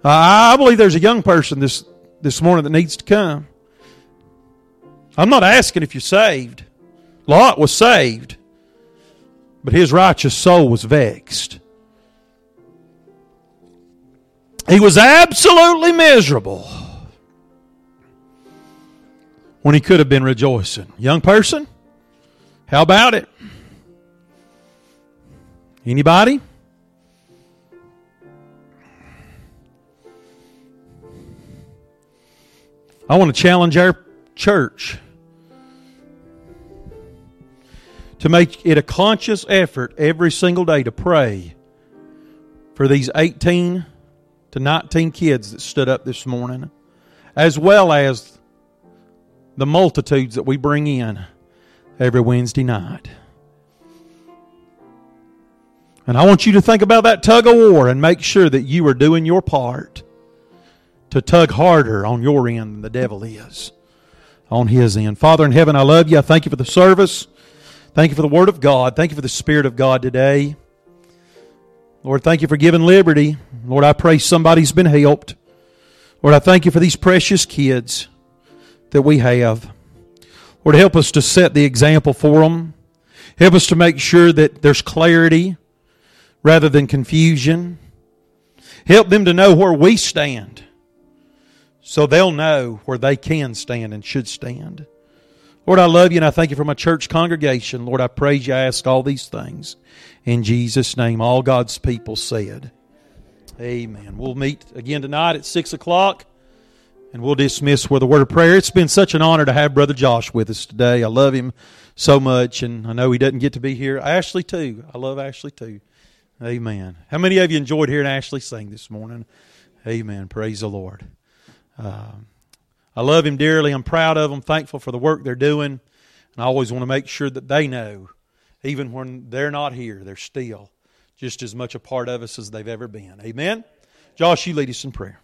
I believe there's a young person this, this morning that needs to come. I'm not asking if you're saved. Lot was saved, but his righteous soul was vexed. He was absolutely miserable when he could have been rejoicing. Young person, how about it? Anybody? I want to challenge our church to make it a conscious effort every single day to pray for these 18 to 19 kids that stood up this morning, as well as the multitudes that we bring in every Wednesday night. And I want you to think about that tug of war and make sure that you are doing your part to tug harder on your end than the devil is on his end. Father in heaven, I love you. I thank you for the service. Thank you for the Word of God. Thank you for the Spirit of God today. Lord, thank you for giving liberty. Lord, I pray somebody's been helped. Lord, I thank you for these precious kids that we have. Lord, help us to set the example for them. Help us to make sure that there's clarity rather than confusion. Help them to know where we stand so they'll know where they can stand and should stand. Lord, I love you and I thank you for my church congregation. Lord, I praise you. I ask all these things. In Jesus' name, all God's people said, Amen. We'll meet again tonight at 6 o'clock and we'll dismiss with a word of prayer. It's been such an honor to have Brother Josh with us today. I love him so much and I know he doesn't get to be here. Ashley, too. I love Ashley, too. Amen. How many of you enjoyed hearing Ashley sing this morning? Amen. Praise the Lord. Uh, I love him dearly. I'm proud of them, thankful for the work they're doing. And I always want to make sure that they know, even when they're not here, they're still just as much a part of us as they've ever been. Amen? Josh, you lead us in prayer.